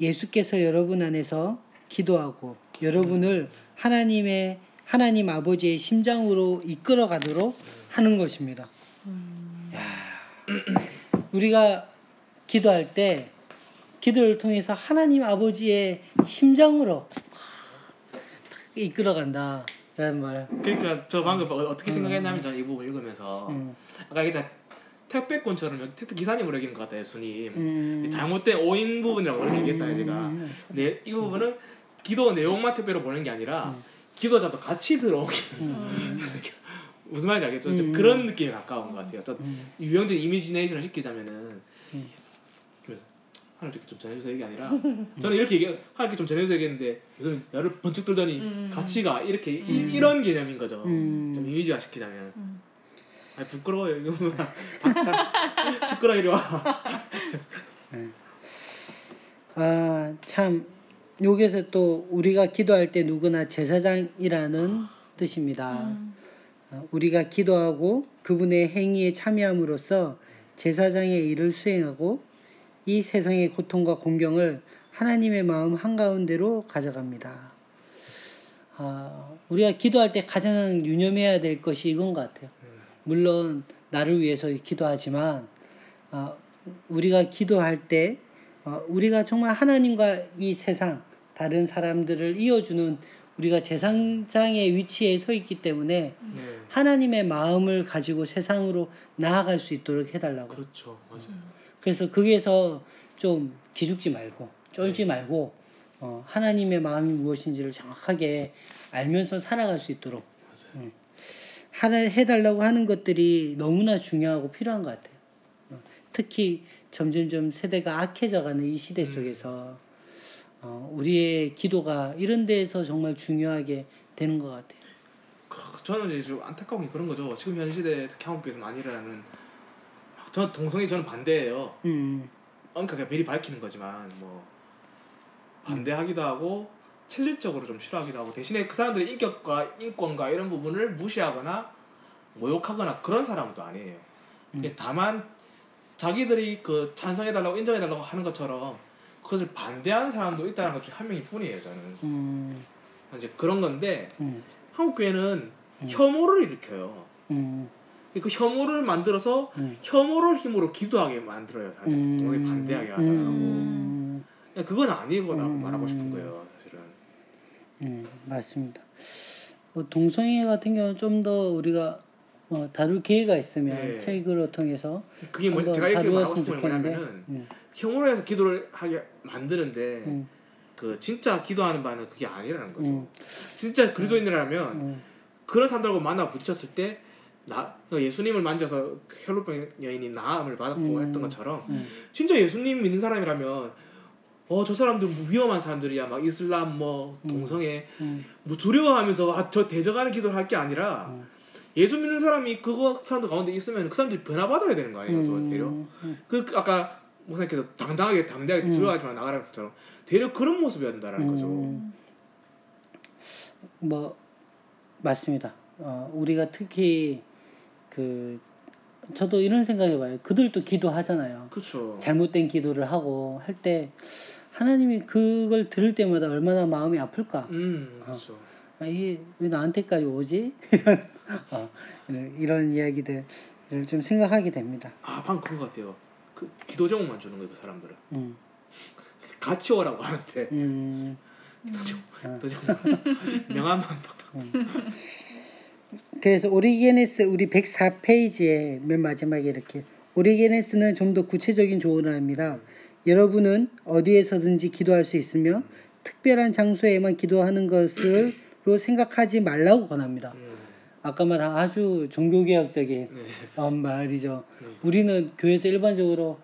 예수께서 여러분 안에서 기도하고 여러분을 하나님의 하나님 아버지의 심장으로 이끌어 가도록 하는 것입니다. 야, 우리가 기도할 때 기도를 통해서 하나님 아버지의 심장으로 탁 이끌어 간다 라는 말. 그러니까 저 방금 어- 어떻게 생각했냐면 저는 이 부분 읽으면서 음, 아까 얘기했잖아 택배권처럼 택배 기사님으로 여기는 것 같다 예수님 음, 잘못된 오인 부분이라고 그렇게 얘기했잖아요 제가. 음, 네, 이 부분은 기도 내용만 택배로 보는 게 아니라 기도자도 같이 들어오기 음, 무슨 말인지 알겠죠? 좀 음. 그런 느낌에 가까운 것 같아요. 좀 음, 유형적 이미지네이션을 시키자면은 음. 그래서 하나님께 좀 전해주세요 이게 아니라 저는 이렇게 얘기 하나님께 좀 전해주세요 얘기했는데 요즘 나를 번쩍 들더니 음. 가치가 이렇게 음. 이, 이런 개념인 거죠. 음. 좀 이미지화 시키자면 음. 아 부끄러워요 이거 시끄러 이리 와. 아, 참 여기서 또 우리가 기도할 때 누구나 제사장이라는 뜻입니다. 음. 어, 우리가 기도하고 그분의 행위에 참여함으로써 제사장의 일을 수행하고 이 세상의 고통과 공경을 하나님의 마음 한가운데로 가져갑니다. 아, 우리가 기도할 때 가장 유념해야 될 것이 이건 것 같아요. 물론 나를 위해서 기도하지만 어, 우리가 기도할 때 어, 우리가 정말 하나님과 이 세상 다른 사람들을 이어주는 우리가 제사장의 위치에 서 있기 때문에 네, 하나님의 마음을 가지고 세상으로 나아갈 수 있도록 해달라고. 그렇죠, 맞아요. 그래서 거기에서 좀 기죽지 말고 쫄지 말고 어, 하나님의 마음이 무엇인지를 정확하게 알면서 살아갈 수 있도록 맞아요. 하라 해달라고 하는 것들이 너무나 중요하고 필요한 것 같아요. 어, 특히 점점점 세대가 악해져가는 이 시대 속에서 어, 우리의 기도가 이런 데에서 정말 중요하게 되는 것 같아요. 그, 저는 이제 좀 안타까운 게 그런 거죠. 지금 현 시대 특히 한국에서 많이 일어나는 저 동성애 저는 반대예요. 음. 엄격하게 미리 밝히는 거지만 뭐 반대하기도 하고 체질적으로 좀 싫어하기도 하고 대신에 그 사람들의 인격과 인권과 이런 부분을 무시하거나 모욕하거나 그런 사람도 아니에요. 음. 다만 자기들이 그 찬성해달라고 인정해달라고 하는 것처럼 그것을 반대하는 사람도 있다는 것중한 명일 뿐이에요. 저는 음. 이제 그런 건데 음. 한국 교회는 음. 혐오를 일으켜요. 음. 그 혐오를 만들어서 음. 혐오를 힘으로 기도하게 만들어요. 사람들 음. 동성애 반대하게. 음. 그건 아니고라고 음. 말하고 싶은 거예요, 사실은. 음, 맞습니다. 뭐 동성애 같은 경우는 좀 더 우리가 어, 다룰 기회가 있으면 네. 책으로 통해서 그게 뭐 제가 이렇게 말하고 싶은 게. 뭐냐면은 음, 혐오로 해서 기도를 하게 만드는데 음, 그 진짜 기도하는 바는 그게 아니라는 거죠. 음, 진짜 그리스도인이라면 음, 그런 사람들하고 만나 부딪혔을 때 나, 그 예수님을 만져서 혈루병 여인이 나음을 받았고 음. 했던 것처럼 음, 진짜 예수님 믿는 사람이라면 어 저 사람들 위험한 사람들이야. 막 이슬람 뭐 음. 동성애 음, 뭐 두려워하면서 아, 저 대적하는 기도를 할 게 아니라 음. 예수 믿는 사람이 그거 사람들 가운데 있으면 그 사람들이 변화받아야 되는 거 아니에요 또 되려 음, 그 아까 목사님께서 당당하게 담대하게 음. 두려워하지만 나가라는 것처럼 되려 그런 모습이어야 된다는 거죠 음. 뭐 맞습니다. 어, 우리가 특히 그 저도 이런 생각해봐요. 그들도 기도하잖아요. 그렇죠 잘못된 기도를 하고 할 때 하나님이 그걸 들을 때마다 얼마나 마음이 아플까. 음 어. 그렇죠 아, 이게 왜 나한테까지 오지? 이런 어, 이런, 이런 이야기들을 좀 생각하게 됩니다. 아 방금 그런 것 같아요 그 기도 제목만 주는 거예요 그 사람들은. 음, 같이 오라고 하는데. 음, 어. 기도 제목 명함만 그래서 오리게네스 우리 104페이지에 맨 마지막에 이렇게 오리게네스는 좀 더 구체적인 조언을 합니다. 여러분은 어디에서든지 기도할 수 있으며 특별한 장소에만 기도하는 것으로 생각하지 말라고 권합니다. 음, 아까 말한 아주 종교개혁적인 네. 어, 말이죠. 네. 우리는 교회에서 일반적으로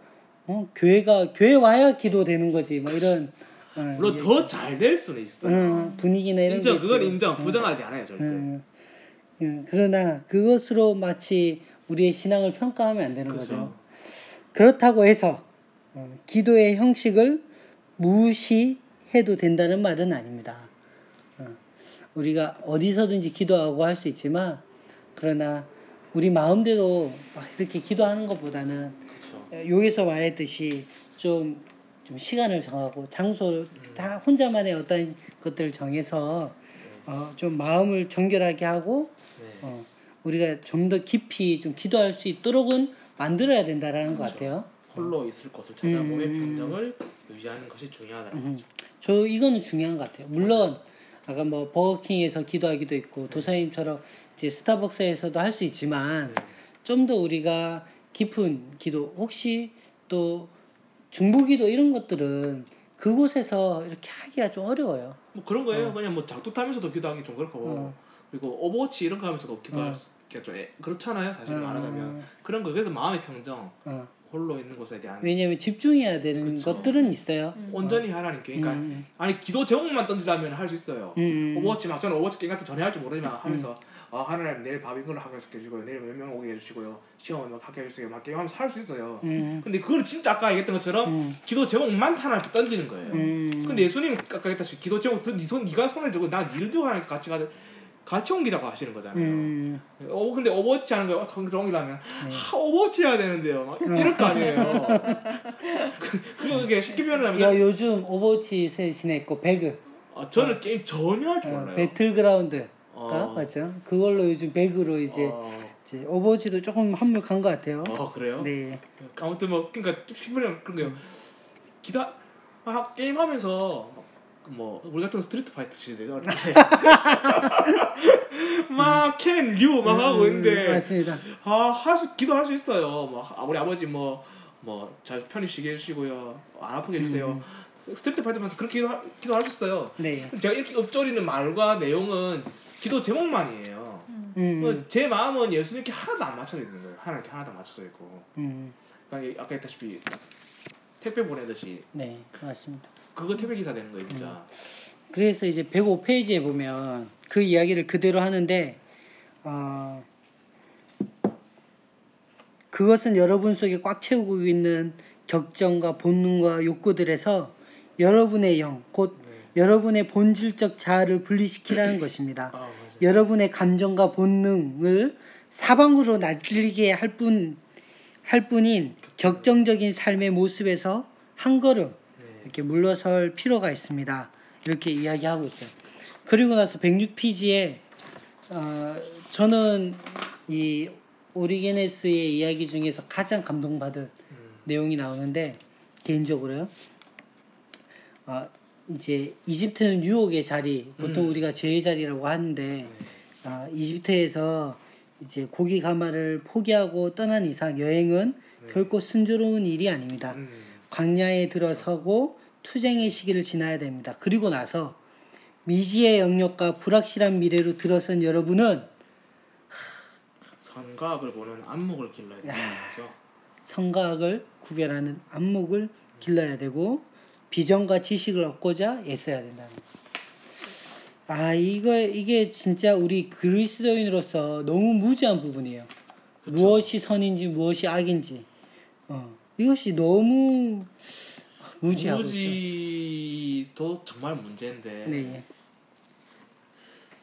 어, 교회가 교회 와야 기도되는 거지. 뭐 이런 어, 물론 더 잘 될 수는 있어요 어, 분위기나 이런 인정 게 그건 있고. 인정 어. 부정하지 않아요 절대 음, 음, 그러나 그것으로 마치 우리의 신앙을 평가하면 안 되는 거죠. 그렇죠 그렇다고 해서 어, 기도의 형식을 무시해도 된다는 말은 아닙니다. 어, 우리가 어디서든지 기도하고 할 수 있지만 그러나 우리 마음대로 막 이렇게 기도하는 것보다는 그렇죠 여기서 말했듯이 좀, 좀 시간을 정하고 장소 다 혼자만의 어떤 것들을 정해서 어, 좀 마음을 정결하게 하고 네. 어, 우리가 좀 더 깊이 좀 기도할 수 있도록은 만들어야 된다라는 것 그렇죠. 같아요. 홀로 있을 것을 찾아보며 음. 평정을 유지하는 것이 중요하다는 음. 거죠. 저 이거는 중요한 것 같아요. 물론 아 까 뭐 버거킹에서 기도하기도 있고 도사님처럼 이제 스타벅스에서도 할 수 있지만 네. 좀더 우리가 깊은 기도 혹시 또 중보기도 이런 것들은 그곳에서 이렇게 하기가 좀 어려워요. 뭐 그런 거예요. 어. 그냥 뭐 작두 타면서도 기도하기 좀 그렇고 어. 그리고 오버워치 이런 거 하면서도 기도할 어. 수좀 애- 그렇잖아요. 사실 어. 말하자면 그런 거 그래서 마음의 평정, 어. 홀로 있는 곳에 대한 왜냐하면 집중해야 되는 그쵸. 것들은 있어요. 음. 온전히 하나님께. 그러니까 음, 아니 기도 제목만 던지자면 할 수 있어요. 음, 오버워치 막 저는 오버워치 게임 같은 거 전혀 할 줄 모르지만 하면서 아 하나님 내일 밥 이걸 하게 해주시고요. 내일 몇 명 오게 해주시고요. 시험 막 하게 해주시고요. 막 게임하면서 할 수 있어요. 음, 근데 그거는 진짜 아까 얘기했던 것처럼 음, 기도 제목만 하나님께 던지는 거예요. 음. 근데 예수님 아까 했다시피 기도 제목 네손 네가 손을 들고 나 들고 하는 같이 가 같이 옮기자고 하시는 거잖아요. 음, 어 근데 오버워치 하는. 어, 거기서 옮기려면 네. 하, 오버워치 해야 되는데요. 막 이럴 거 아니에요. 그- 그게 쉽게 표현하면 야 요즘 오버워치 셋이나 있고 배그 아, 저는 게임 전혀 할줄 어, 몰라요. 배틀그라운드가 어. 맞죠? 그걸로 요즘 배그로 이제, 어, 이제 오버워치도 조금 간것 같아요. 어 그래요? 네. 아무튼 뭐 그러니까 쉽게 표현 그런 거요. 기다 아, 게임 하면서 뭐 우리 같은 스트리트 파이터 시대죠. 막 켄 류 막 하고 있는데 음, 맞습니다. 아, 할 수, 기도할 수 있어요. 뭐, 아, 우리 아버지 뭐, 뭐, 잘 편히 쉬게 해주시고요. 안 아프게 해주세요. 스트레스 받으면서 그렇게 기도, 기도할 수 있어요. 네. 제가 이렇게 읊조리는 말과 내용은 기도 제목만이에요. 음, 뭐제 마음은 예수님께 하나도 안 맞춰져 있는 거예요. 하나님께 하나도 안 맞춰져 있고. 음, 그러니까 아까 했다시피 택배 보내듯이 네, 맞습니다. 그거 택배 기사 되는 거예요, 진짜. 그래서 이제 105페이지에 보면 그 이야기를 그대로 하는데 어, 그것은 여러분 속에 꽉 채우고 있는 격정과 본능과 욕구들에서 여러분의 영, 곧 여러분의 본질적 자아를 분리시키라는 것입니다. 아. 여러분의 감정과 본능을 사방으로 날리게 할 뿐, 할 뿐인 격정적인 삶의 모습에서 한 걸음 네. 이렇게 물러설 필요가 있습니다. 이렇게 이야기하고 있어요. 그리고 나서 106페이지에 어, 저는 이 오리게네스의 이야기 중에서 가장 감동받은 음. 내용이 나오는데 개인적으로요. 어, 이제 이집트는 유혹의 자리, 보통 음. 우리가 죄의 자리라고 하는데 네. 아, 이집트에서 이제 고기 가마를 포기하고 떠난 이상 여행은 네. 결코 순조로운 일이 아닙니다. 음. 광야에 들어서고 투쟁의 시기를 지나야 됩니다. 그리고 나서 미지의 영역과 불확실한 미래로 들어선 여러분은 선과 악을 보는 안목을 길러야 되는 거죠. 성과 악을 구별하는 안목을 길러야 되고 비전과 지식을 얻고자 애써야 된다는 거. 아 이거 이게 진짜 우리 그리스도인으로서 너무 무지한 부분이에요. 그쵸. 무엇이 선인지 무엇이 악인지 어 이것이 너무 무지하고. 무지도 정말 문제인데 네.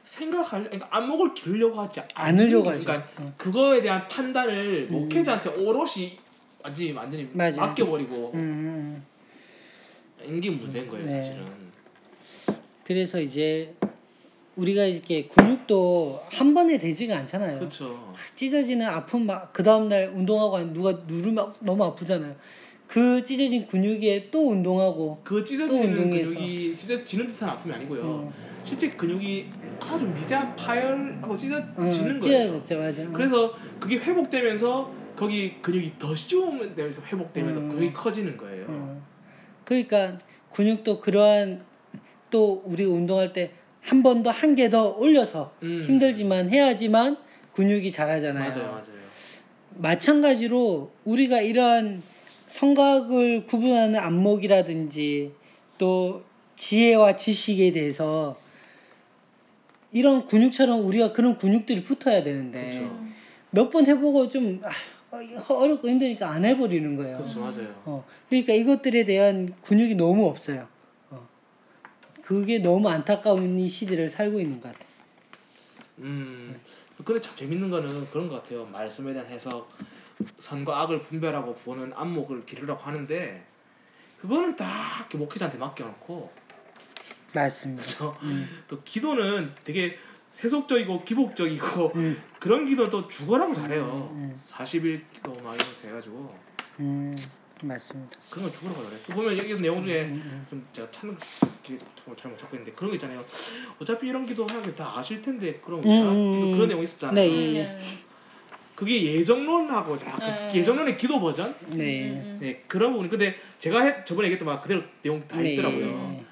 생각할 그러니까 안목을 기르려고 하지 않으려고 하죠. 그러니까 어. 그거에 대한 판단을 음. 목회자한테 오롯이 완전히 완전히 맞아요. 맡겨버리고 음, 음. 이게 문제인 거예요 네. 사실은. 그래서 이제 우리가 이렇게 근육도 한 번에 되지가 않잖아요. 그렇죠. 찢어지는 아픔 막그 다음 날 운동하고 누가 누르면 너무 아프잖아요. 그 찢어진 근육에 또 운동하고 그또 찢어지는. 근육이 찢어지는 듯한 아픔이 아니고요. 어, 실제 근육이 아주 미세한 파열하고 어, 찢어지는 거예요. 찢어졌죠, 맞아. 요 그래서 그게 회복되면서 거기 근육이 더 씌우면서 회복되면서 음. 그게 커지는 거예요. 어. 그러니까 근육도 그러한 또 우리 운동할 때 한 번 더 한 개 더 올려서 음. 힘들지만 해야지만 근육이 자라잖아요. 맞아요, 맞아요. 마찬가지로 우리가 이러한 성각을 구분하는 안목이라든지 또 지혜와 지식에 대해서 이런 근육처럼 우리가 그런 근육들이 붙어야 되는데. 몇 번 해보고 좀 아, 어렵고 힘드니까 안 해버리는 거예요. 그렇죠, 맞아요. 어, 그러니까 이것들에 대한 근육이 너무 없어요. 어. 그게 너무 안타까운 이 시대를 살고 있는 것 같아요. 음, 근데 참 재밌는 거는 그런 것 같아요. 말씀에 대한 해석, 선과 악을 분별하고 보는 안목을 기르라고 하는데 그거는 다 이렇게 목회자한테 맡겨놓고 맞습니다. 그렇죠. 음. 또 기도는 되게 세속적이고 기복적이고 음, 그런 기도는 또 죽어라고 잘해요. 음. 40일 기도 막 이런 거 해가지고 음, 맞습니다. 그런 거 죽으라고 잘해. 또 보면 여기 내용 중에 음, 음. 좀 제가 찾는 게 정말 잘못 찾고 있는데 그런 거 있잖아요. 어차피 이런 기도 하는 게 다 아실 텐데 그럼 음, 음, 음. 그런 내용 있었잖아요. 네, 음, 예, 네. 그게 예정론하고 약간 네. 예정론의 기도 버전? 네. 음, 음. 네 그런 부분. 근데 제가 해, 저번에 얘기했던 막 그대로 내용 다 네. 있더라고요.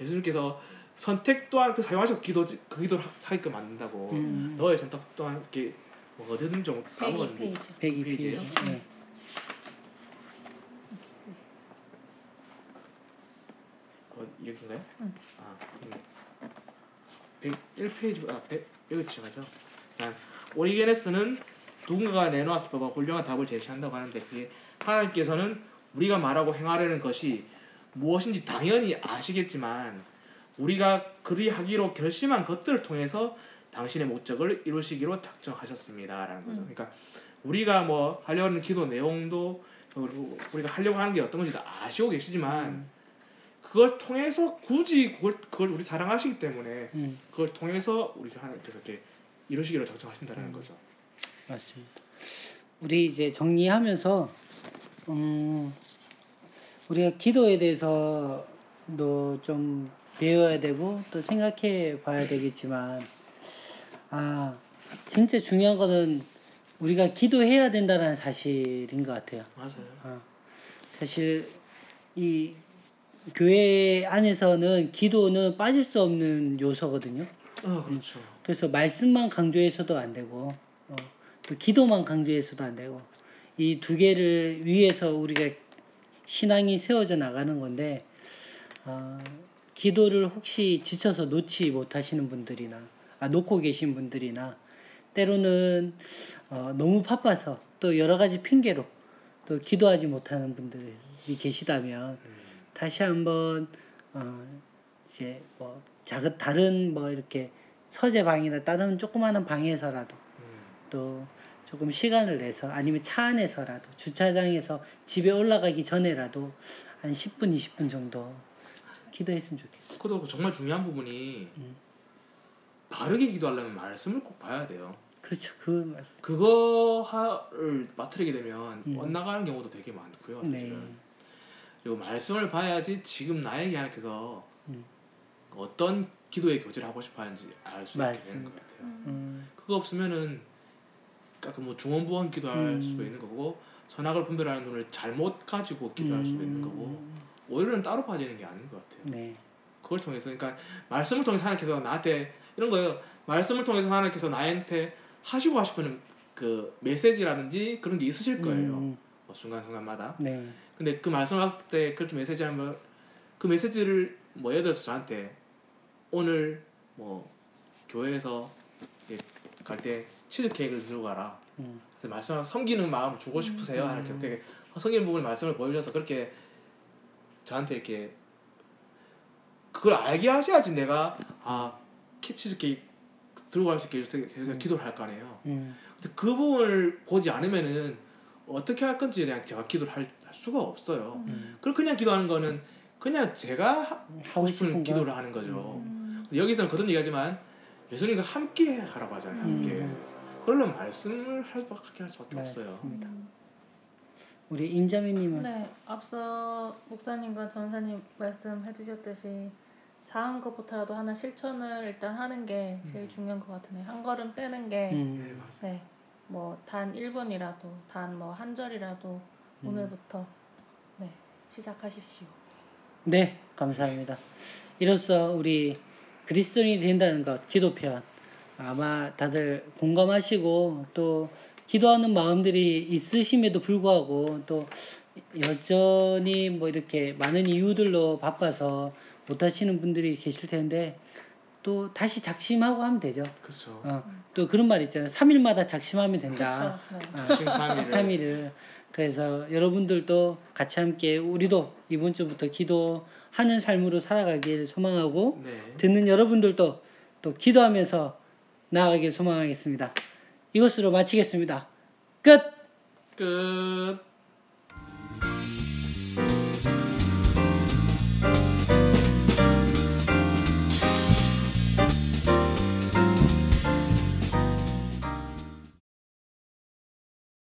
예수님께서 선택 또한 그 사용하셔 기도 그 기도를 하- 하게끔 만든다고. 음. 너의 선택 또한 이렇게 뭐 어디든 좀 까먹었는데. 102페이지. 102 페이지예요? 페이지. 네. 어, 여기인가요? 응. 아, 음. 101페이지 아, 100, 여기 시작하죠. 아, 오리게네스는 누군가가 내놓았을 법한 훌륭한 답을 제시한다고 하는데 그게 하나님께서는 우리가 말하고 행하려는 것이 무엇인지 당연히 아시겠지만 우리가 그리 하기로 결심한 것들을 통해서 당신의 목적을 이루시기로 작정하셨습니다라는 거죠. 음. 그러니까 우리가 뭐 하려는 기도 내용도 그리고 우리가 하려고 하는 게 어떤 건지 다 아시고 계시지만 음. 그걸 통해서 굳이 그걸 그걸 우리 사랑하시기 때문에 음, 그걸 통해서 우리 하나님께서 이렇게 이루시기로 작정하신다는 음. 거죠. 맞습니다. 우리 이제 정리하면서 음, 우리가 기도에 대해서도 좀 배워야 되고 또 생각해 봐야 되겠지만 아 진짜 중요한 거는 우리가 기도해야 된다는 사실인 것 같아요. 맞아요. 어, 사실 이 교회 안에서는 기도는 빠질 수 없는 요소거든요. 어, 그렇죠. 그래서 말씀만 강조해서도 안 되고 어, 또 기도만 강조해서도 안 되고 이 두 개를 위해서 우리가 신앙이 세워져 나가는 건데 어, 기도를 혹시 지쳐서 놓지 못하시는 분들이나 아, 놓고 계신 분들이나 때로는 어, 너무 바빠서 또 여러 가지 핑계로 또 기도하지 못하는 분들이 계시다면 다시 한번 어, 이제 뭐 작은 다른 뭐 이렇게 서재 방이나 다른 조그마한 방에서라도 또 조금 시간을 내서 아니면 차 안에서라도 주차장에서 집에 올라가기 전에라도 한 10분 20분 정도 좀 기도했으면 좋겠어요. 그것도 정말 중요한 부분이 음. 바르게 기도하려면 말씀을 꼭 봐야 돼요. 그렇죠. 그 말씀. 그거를 빠뜨리게 되면 음. 엇나가는 경우도 되게 많고요. 네. 사실은. 그 리고 말씀을 봐야지 지금 나에게 하나님께서 음. 어떤 기도의 교제를 하고 싶어 하는지 알 수 있게 되는. 것 같아요. 음, 그거 없으면은 아까 뭐 중원부원 기도할 음. 수도 있는 거고 선악을 분별하는 눈을 잘못 가지고 기도할 수도 있는 거고 음, 오히려는 따로 빠지는 게 아닌 것 같아요. 네. 그걸 통해서 그러니까 말씀을 통해서 하나님께서 나한테 이런 거예요. 말씀을 통해서 하나님께서 나한테 하시고 하시는 그 메시지라든지 그런 게 있으실 거예요. 음, 뭐 순간순간마다. 네. 근데 그 말씀을 하실 때 그렇게 메시지 하면 그 메시지를 뭐 예를 들어서 저한테 오늘 뭐 교회에서 갈 때 치즈 케이크를 들고 가라. 음, 그래서 말씀을 섬기는 마음을 주고 싶으세요. 음. 하나님께서 되게 섬기는 부분의 말씀을 보여주셔서 그렇게 저한테 이렇게 그걸 알게 하셔야지 내가 아 키- 치즈 케이크 들고 갈 수 있게 해주세요. 해서 기도를 할 거 아니에요. 음, 근데 그 부분을 보지 않으면은 어떻게 할 건지 그냥 제가 기도를 할, 할 수가 없어요. 음. 그걸 그냥 기도하는 거는 그냥 제가 하- 하고 싶은. 기도를 하는 거죠. 음. 여기서는 거듭 얘기하지만 예수님과 함께 하라고 하잖아요. 함께. 음. 그러려면 말씀을 할 수밖에 할 수밖에 없어요. 맞습니다. 음. 우리 임자매님은 네, 앞서 목사님과 전사님 말씀해 주셨듯이 작은 것부터라도 하나 실천을 일단 하는 게 제일 중요한 것 같으네요. 한 걸음 떼는 게 네, 음, 맞아요. 네, 뭐 단 1분이라도, 단 뭐 한 절이라도 음. 오늘부터 네, 시작하십시오. 네, 감사합니다. 이로써 우리 그리스도인이 된다는 것, 기도편 아마 다들 공감하시고 또 기도하는 마음들이 있으심에도 불구하고 또 여전히 뭐 이렇게 많은 이유들로 바빠서 못 하시는 분들이 계실 텐데 또 다시 작심하고 하면 되죠. 그렇죠. 어, 또 그런 말 있잖아요. 3일마다 작심하면 된다. 그렇죠. 네. 어, 심삼일을 3일을 그래서 여러분들도 같이 함께 우리도 이번 주부터 기도하는 삶으로 살아가길 소망하고 네. 듣는 여러분들도 또 기도하면서 나아가길 소망하겠습니다. 이것으로 마치겠습니다. 끝. 끝.